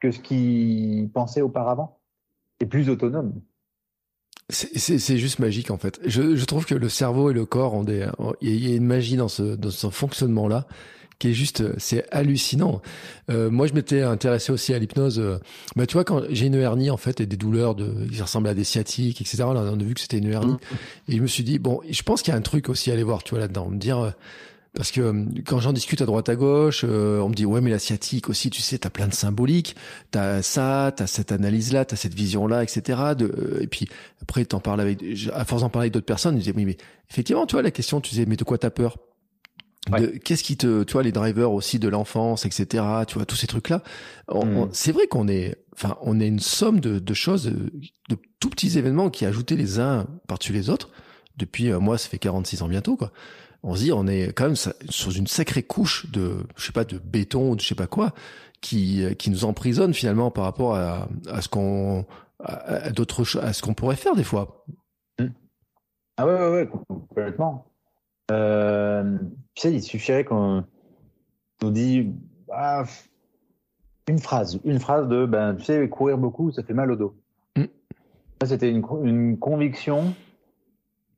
que ce qu'il pensait auparavant et plus autonome. C'est juste magique en fait. Je, je, trouve que le cerveau et le corps ont des, il y a une magie dans ce, dans ce fonctionnement là qui est juste, c'est hallucinant. Euh, moi, je m'étais intéressé aussi à l'hypnose. Euh, bah, tu vois, quand j'ai une hernie en fait et des douleurs de, qui ressemblent à des sciatiques, etc. Là, on a vu que c'était une hernie, mmh. et je me suis dit bon, je pense qu'il y a un truc aussi à aller voir, tu vois, là-dedans, me dire. Parce que euh, quand j'en discute à droite à gauche, euh, on me dit ouais mais l'asiatique aussi, tu sais, t'as plein de symboliques, t'as ça, t'as cette analyse-là, t'as cette vision-là, etc. De, euh, et puis après t'en parles avec, à force d'en parler avec d'autres personnes, je disais oui mais effectivement, tu vois la question, tu disais mais de quoi t'as peur? Qu'est-ce qui te, tu vois, les drivers aussi de l'enfance, etc. Tu vois, tous ces trucs-là. Mm. C'est vrai qu'on est, enfin, on est une somme de, de, choses, de tout petits événements qui ajoutés les uns par-dessus les autres. Depuis, euh, moi, ça fait 46 ans bientôt, quoi. On se dit, on est quand même sur une sacrée couche de, je sais pas, de béton ou de je sais pas quoi, qui, qui nous emprisonne finalement par rapport à, à ce qu'on, à, d'autres choses, à ce qu'on pourrait faire des fois. Mm. Ah ouais, ouais, ouais, complètement. Euh, tu sais, il suffirait qu'on nous dise ah, une phrase, une phrase de ben, tu sais, courir beaucoup, ça fait mal au dos. Mm. C'était une, une, conviction.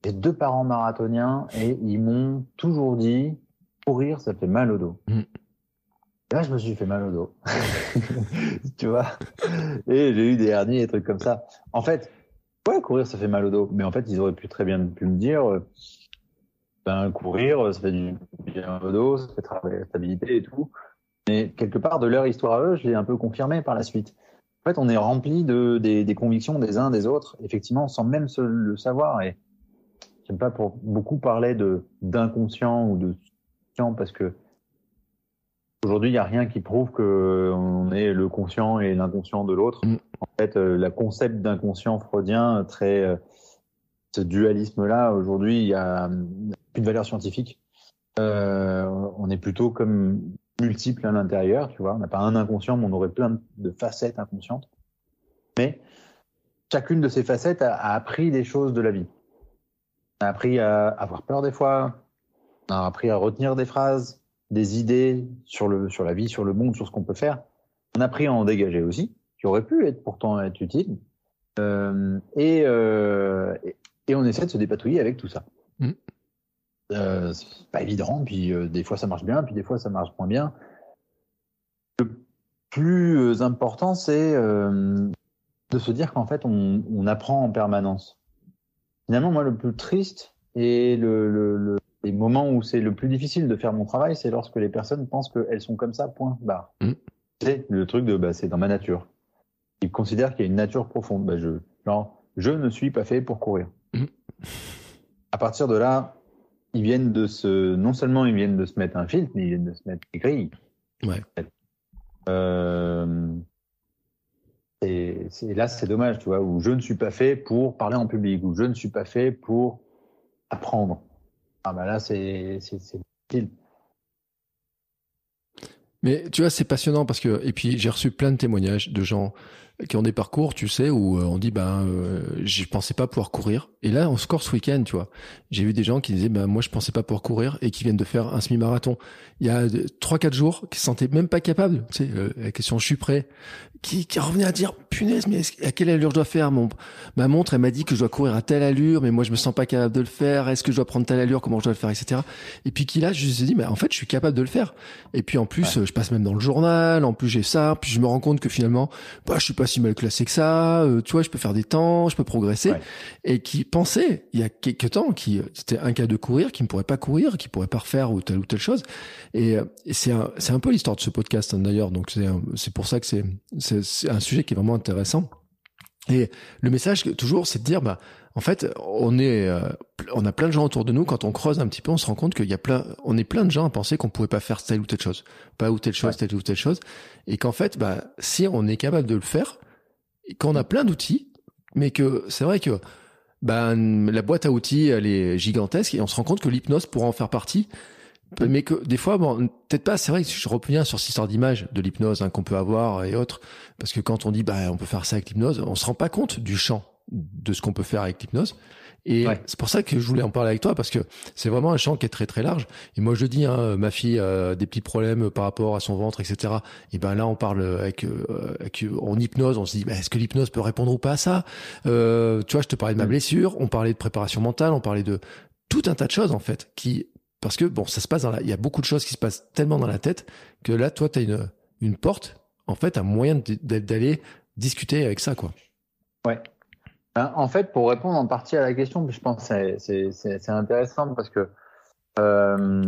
J'ai deux parents marathoniens et ils m'ont toujours dit courir, ça fait mal au dos. Mm. Là, je me suis fait mal au dos. <laughs> tu vois? Et j'ai eu des hernies et des trucs comme ça. En fait, ouais, courir, ça fait mal au dos. Mais en fait, ils auraient pu très bien pu me dire euh, ben, courir, ça fait du bien au dos, ça fait travailler la stabilité et tout. Mais quelque part, de leur histoire à eux, je l'ai un peu confirmé par la suite. En fait, on est rempli de, des, convictions des uns des autres, effectivement, sans même se le savoir. Et j'aime pas pour beaucoup parler de d'inconscient ou de conscient parce que aujourd'hui, il n'y a rien qui prouve que on est le conscient et l'inconscient de l'autre. Mm. En fait, euh, le concept d'inconscient freudien, très euh, ce dualisme-là, aujourd'hui, il y a une valeur scientifique. Euh, on est plutôt comme multiple à l'intérieur, tu vois. On n'a pas un inconscient, mais on aurait plein de facettes inconscientes. Mais chacune de ces facettes a, appris des choses de la vie. On a appris à avoir peur des fois, on a appris à retenir des phrases, des idées sur, le, sur la vie, sur le monde, sur ce qu'on peut faire. On a appris à en dégager aussi, qui aurait pu être pourtant être utile. Euh, et, euh, et, on essaie de se dépatouiller avec tout ça. Mm. Euh, c'est pas évident, puis euh, des fois ça marche bien, puis des fois ça marche moins bien. Le plus important, c'est de se dire qu'en fait, on, on, apprend en permanence. Finalement, moi, le plus triste et le, le, le les moments où c'est le plus difficile de faire mon travail, c'est lorsque les personnes pensent qu'elles sont comme ça, point, barre. Mmh. C'est le truc de, bah, c'est dans ma nature. Ils considèrent qu'il y a une nature profonde. Bah, je, genre, je ne suis pas fait pour courir. Mmh. À partir de là, ils viennent de se, non seulement ils viennent de se mettre un filtre, mais ils viennent de se mettre des grilles. Ouais. Euh, et, là, c'est dommage, tu vois, où je ne suis pas fait pour parler en public, où je ne suis pas fait pour apprendre. Ah bah là, c'est c'est Mais tu vois, c'est passionnant parce que et puis j'ai reçu plein de témoignages de gens qui ont des parcours, tu sais, où euh, on dit ben euh, je pensais pas pouvoir courir. Et là, on score ce week-end, tu vois. J'ai vu des gens qui disaient ben moi je pensais pas pouvoir courir et qui viennent de faire un semi-marathon. Il y a trois quatre jours, qui se sentaient même pas capables. Tu sais, euh, la question je suis prêt, qui, qui revenait à dire punaise mais à quelle allure je dois faire? Mon ma montre elle m'a dit que je dois courir à telle allure mais moi je me sens pas capable de le faire. Est-ce que je dois prendre telle allure? Comment je dois le faire? Etc et puis qui là je me suis dit mais en fait je suis capable de le faire. Et puis en plus je passe même dans le journal. En plus j'ai ça. Puis je me rends compte que finalement bah je suis pas si mal classé que ça, euh, tu vois, je peux faire des temps, je peux progresser, et qui pensait il y a quelques temps qui c'était un cas de courir, qui ne pourrait pas courir, qui pourrait pas refaire ou telle ou telle chose, et, euh, c'est un c'est un peu l'histoire de ce podcast hein, d'ailleurs, donc c'est c'est pour ça que c'est c'est un sujet qui est vraiment intéressant. Et le message toujours, c'est de dire, bah, en fait, on est, euh, on a plein de gens autour de nous. Quand on creuse un petit peu, on se rend compte qu'il y a plein, on est plein de gens à penser qu'on pouvait pas faire telle ou telle chose, pas ou telle chose, telle ou telle chose, et qu'en fait, bah, si on est capable de le faire, qu'on a plein d'outils, mais que c'est vrai que ben la boîte à outils elle est gigantesque et on se rend compte que l'hypnose pourra en faire partie. Mais que des fois bon peut-être pas c'est vrai que je reviens sur cette histoire d'image de l'hypnose hein, qu'on peut avoir et autres. Parce que quand on dit bah on peut faire ça avec l'hypnose on se rend pas compte du champ de ce qu'on peut faire avec l'hypnose et c'est pour ça que je voulais en parler avec toi parce que c'est vraiment un champ qui est très très large. Et moi je dis, hein, ma fille a des petits problèmes par rapport à son ventre, etc. Et ben là on parle avec, euh, avec en hypnose, on se dit, est-ce que l'hypnose peut répondre ou pas à ça? Euh, Tu vois, je te parlais de ma mm. blessure, on parlait de préparation mentale, on parlait de tout un tas de choses en fait qui parce que bon ça se passe dans la, il y a beaucoup de choses qui se passent tellement dans la tête que là toi tu as une une porte en fait un moyen d'aller discuter avec ça quoi. Ouais. Ben, en fait, pour répondre en partie à la question, je pense que c'est intéressant parce que euh,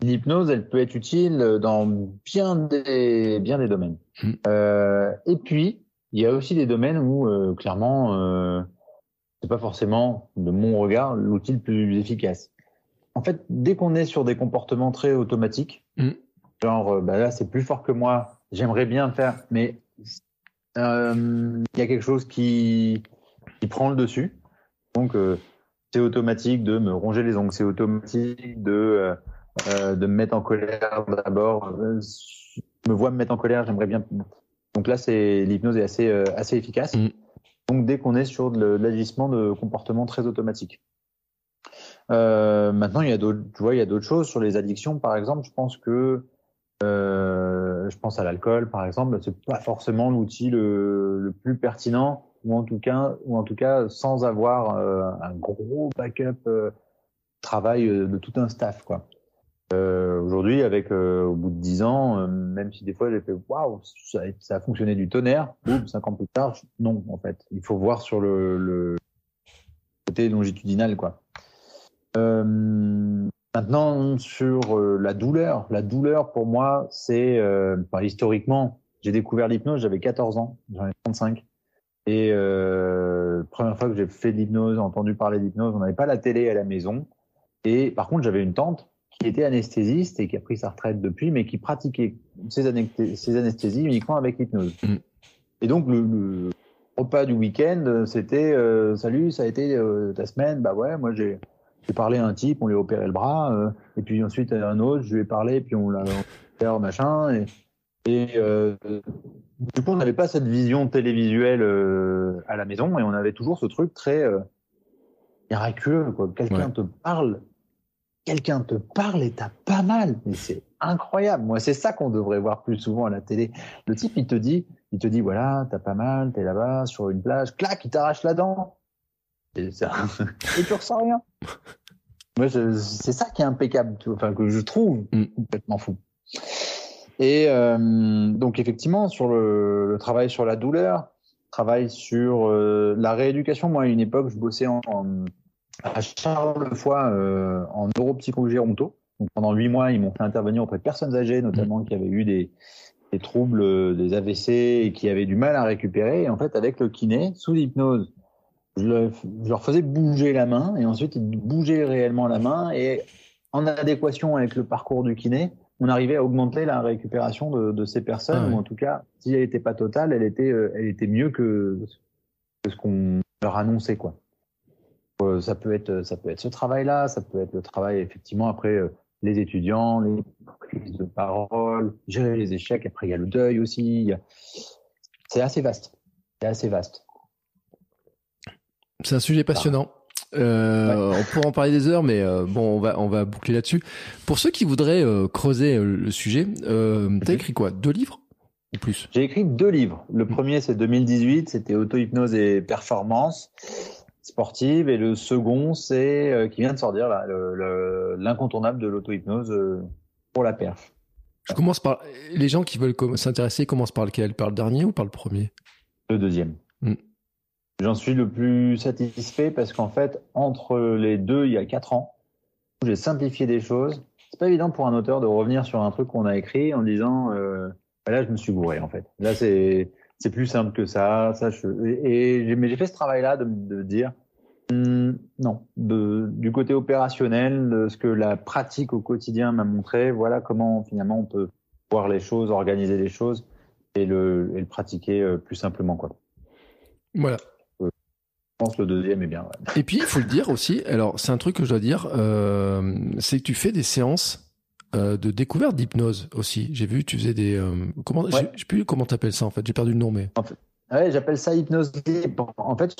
l'hypnose, elle peut être utile dans bien des, bien des domaines. Hmm. Euh, et puis, il y a aussi des domaines où, euh, clairement, euh, c'est pas forcément, de mon regard, l'outil le plus efficace. en fait, dès qu'on est sur des comportements très automatiques, Mm. genre, bah là, c'est plus fort que moi, j'aimerais bien faire, mais il y a quelque chose qui, qui prend le dessus. Donc, euh, c'est automatique de me ronger les ongles, c'est automatique de, euh, euh, de me mettre en colère d'abord. Je me vois me mettre en colère, j'aimerais bien. Donc là, c'est l'hypnose est assez, euh, assez efficace. Mm. Donc, dès qu'on est sur de l'agissement de comportements très automatiques. Euh, maintenant, il y a d'autres, tu vois, il y a d'autres choses sur les addictions, par exemple. Je pense que, euh, je pense à l'alcool, par exemple, c'est pas forcément l'outil le, le plus pertinent, ou en tout cas, ou en tout cas, sans avoir euh, un gros backup euh, travail euh, de tout un staff, quoi. Aujourd'hui, avec au bout de dix ans, même si des fois j'ai fait waouh, ça, a- fonctionné du tonnerre, boum, cinq ans plus tard, non, en fait, il faut voir sur le, côté longitudinal, quoi. Maintenant, sur la douleur, la douleur pour moi, c'est enfin, historiquement, j'ai découvert l'hypnose, j'avais 14 ans, j'en ai 35. Et euh, première fois que j'ai fait de l'hypnose, entendu parler d'hypnose, on n'avait pas la télé à la maison. Et par contre, j'avais une tante qui était anesthésiste et qui a pris sa retraite depuis, mais qui pratiquait ses, anesthé- ses anesthésies uniquement avec l'hypnose. Mm. Et donc, le, le repas du week-end, c'était euh, Salut, ça a été euh, ta semaine? Bah ouais, moi j'ai parlé à un type, on lui a opéré le bras, euh, et puis ensuite à un autre, je lui ai parlé, puis on l'a opéré, machin. Et, et du coup, on n'avait pas cette vision télévisuelle euh, à la maison, et on avait toujours ce truc très euh, miraculeux. Quelqu'un Ouais. te parle, quelqu'un te parle et t'as pas mal. Mais c'est incroyable. Moi, c'est ça qu'on devrait voir plus souvent à la télé. Le type, il te dit, il te dit, voilà, t'as pas mal, t'es là-bas sur une plage, clac, il t'arrache la dent. Et, ça... <laughs> et tu ressens rien. <laughs> Moi, c'est ça qui est impeccable, enfin que je trouve Mm. complètement fou. Et euh, donc effectivement sur le, le travail sur la douleur, travail sur euh, la rééducation. Moi, à une époque, je bossais en, en- à Charlevoix euh, en neuropsychologie ronto. Donc pendant huit mois, ils m'ont fait intervenir auprès de personnes âgées, notamment qui avaient eu des, des troubles, euh, des AVC et qui avaient du mal à récupérer. Et en fait, avec le kiné, sous l'hypnose, je, le- je leur faisais bouger la main et ensuite ils bougeaient réellement la main et en adéquation avec le parcours du kiné, on arrivait à augmenter la récupération de, de ces personnes Ah ou en tout cas, si elle n'était pas totale, elle était, euh, elle était mieux que, que ce qu'on leur annonçait quoi. Euh, ça peut être, ça peut être ce travail-là, ça peut être le travail effectivement après euh, les étudiants, les prises de parole, gérer les échecs. Après il y a le deuil aussi. a- C'est assez vaste. C'est assez vaste. C'est un sujet passionnant. Euh, On pourra en parler des heures, mais euh, bon, on va on va boucler là-dessus. Pour ceux qui voudraient euh, creuser le sujet, euh, t'as écrit quoi? Deux livres ou plus? J'ai écrit deux livres. Le premier, c'est 2018, c'était auto-hypnose et performance sportive. Et le second, c'est qui vient de sortir, là, l'incontournable de l'auto-hypnose pour la perf. Je commence par les gens qui veulent s'intéresser commencent par lequel? Par le dernier ou par le premier? Le deuxième. Mm. J'en suis le plus satisfait parce qu'en fait, entre les deux, il y a quatre ans, j'ai simplifié des choses. C'est pas évident pour un auteur de revenir sur un truc qu'on a écrit en disant euh, bah là, je me suis gouré en fait. Là, c'est c'est plus simple que ça. ça et, mais j'ai fait ce travail-là de, dire hum, non, du côté opérationnel, de ce que la pratique au quotidien m'a montré. Voilà comment finalement on peut voir les choses, organiser les choses et le, et le pratiquer euh, plus simplement quoi. Voilà. Je pense que le deuxième est bien. ouais. Et puis il faut le dire aussi. Alors c'est un truc que je dois dire, euh, c'est que tu fais des séances euh, de découverte d'hypnose aussi. J'ai vu, tu faisais des euh, comment Ouais. je sais plus comment t'appelles ça en fait. J'ai perdu le nom mais. Ouais, j'appelle ça hypnose libre. En fait,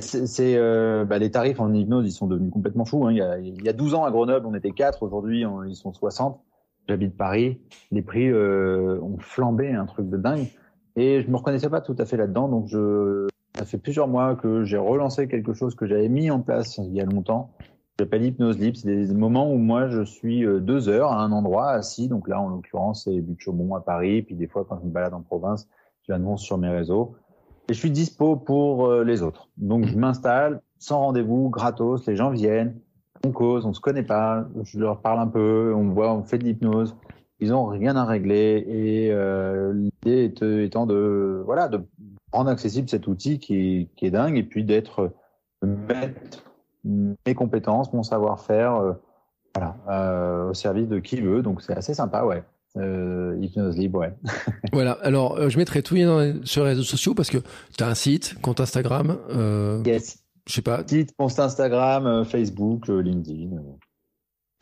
c'est euh, bah, les tarifs en hypnose, ils sont devenus complètement fous. hein. Il, y a, il y a 12 ans à Grenoble, on était 4, aujourd'hui ils sont 60. J'habite Paris, les prix euh, ont flambé, un truc de dingue. Et je me reconnaissais pas tout à fait là-dedans, donc je, ça fait plusieurs mois que j'ai relancé quelque chose que j'avais mis en place il y a longtemps. J'appelle hypnose libre. C'est des moments où moi je suis euh, deux heures à un endroit assis. Donc là, en l'occurrence, c'est But Chaumont à Paris. Puis des fois, quand je me balade en province, je l'annonce sur mes réseaux. Et je suis dispo pour euh, les autres. Donc je m'installe sans rendez-vous, gratos. Les gens viennent, on cause, on se connaît pas. Je leur parle un peu, on voit, on fait de l'hypnose. Ils ont rien à régler et euh, l'idée étant de voilà de rendre accessible cet outil qui est, qui est dingue et puis d'être mettre mes compétences, mon savoir-faire euh, Voilà, au service de qui veut, donc c'est assez sympa, ouais. hypnose libre, ouais. <laughs> voilà, alors je mettrai tout sur les réseaux sociaux parce que tu as un site, compte Instagram. yes. Je sais pas. Site, compte Instagram, Facebook, LinkedIn.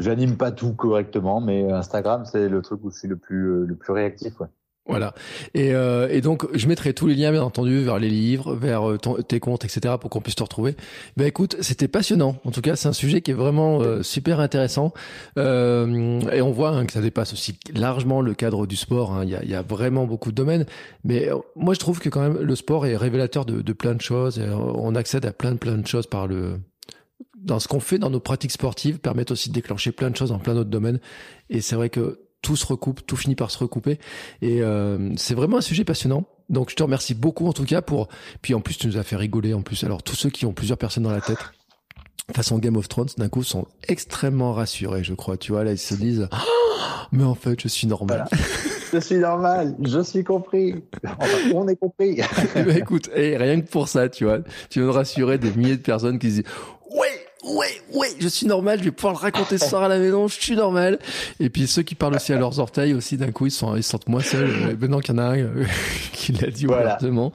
J'anime pas tout correctement, mais Instagram, c'est le truc où je suis le plus, le plus réactif, ouais. Voilà. Et, euh, et, donc, je mettrai tous les liens, bien entendu, vers les livres, vers euh, tes comptes, etc., pour qu'on puisse te retrouver. Ben écoute, c'était passionnant. En tout cas, c'est un sujet qui est vraiment euh, super intéressant. Euh, et on voit hein, que ça dépasse aussi largement le cadre du sport. Hein. Il, y a, vraiment beaucoup de domaines. Mais euh, moi, je trouve que quand même, le sport est révélateur de, de plein de choses. On accède à plein, plein de choses par le dans ce qu'on fait dans nos pratiques sportives, permettent aussi de déclencher plein de choses dans plein d'autres domaines. Et c'est vrai que tout se recoupe, tout finit par se recouper. Et euh, c'est vraiment un sujet passionnant. Donc je te remercie beaucoup en tout cas pour. Puis en plus tu nous as fait rigoler en plus. Alors tous ceux qui ont plusieurs personnes dans la tête, façon Game of Thrones, d'un coup sont extrêmement rassurés, je crois. Tu vois là ils se disent, oh, mais en fait je suis normal. Je suis normal, je suis compris. Enfin, on est compris. <laughs> bah, écoute, et rien que pour ça, tu vois, tu veux rassurer des milliers de personnes qui se disent, ouais, ouais, ouais, je suis normal, je vais pouvoir le raconter ce soir à la maison, je suis normal. Et puis ceux qui parlent aussi à leurs orteils aussi, d'un coup, ils sont, ils sentent moins seuls. Euh, maintenant qu'il y en a un euh, <laughs> qui l'a dit voilà. ouvertement.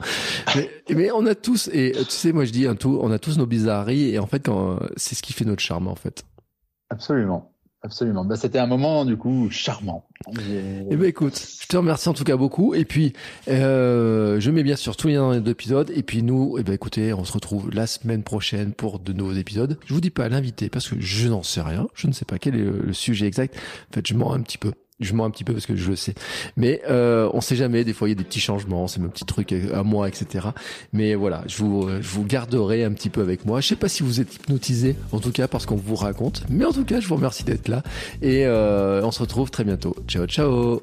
Mais, mais, on a tous, et tu sais, moi je dis un tout, on a tous nos bizarreries, et en fait, quand, c'est ce qui fait notre charme, en fait. Absolument. Absolument. Bah, c'était un moment du coup charmant. Eh ben écoute, je te remercie en tout cas beaucoup. Et puis euh, je mets bien sûr tous les liens dans les épisodes. Et puis nous, eh ben écoutez, on se retrouve la semaine prochaine pour de nouveaux épisodes. Je vous dis pas l'invité parce que je n'en sais rien. Je ne sais pas quel est le sujet exact. En fait, je mens un petit peu. Je mens un petit peu parce que je le sais. Mais euh, on sait jamais, des fois il y a des petits changements, c'est mes petits trucs à moi, etc. Mais voilà, je vous, je vous garderai un petit peu avec moi. Je sais pas si vous êtes hypnotisé, en tout cas parce qu'on vous raconte. Mais en tout cas, je vous remercie d'être là. Et euh, on se retrouve très bientôt. Ciao, ciao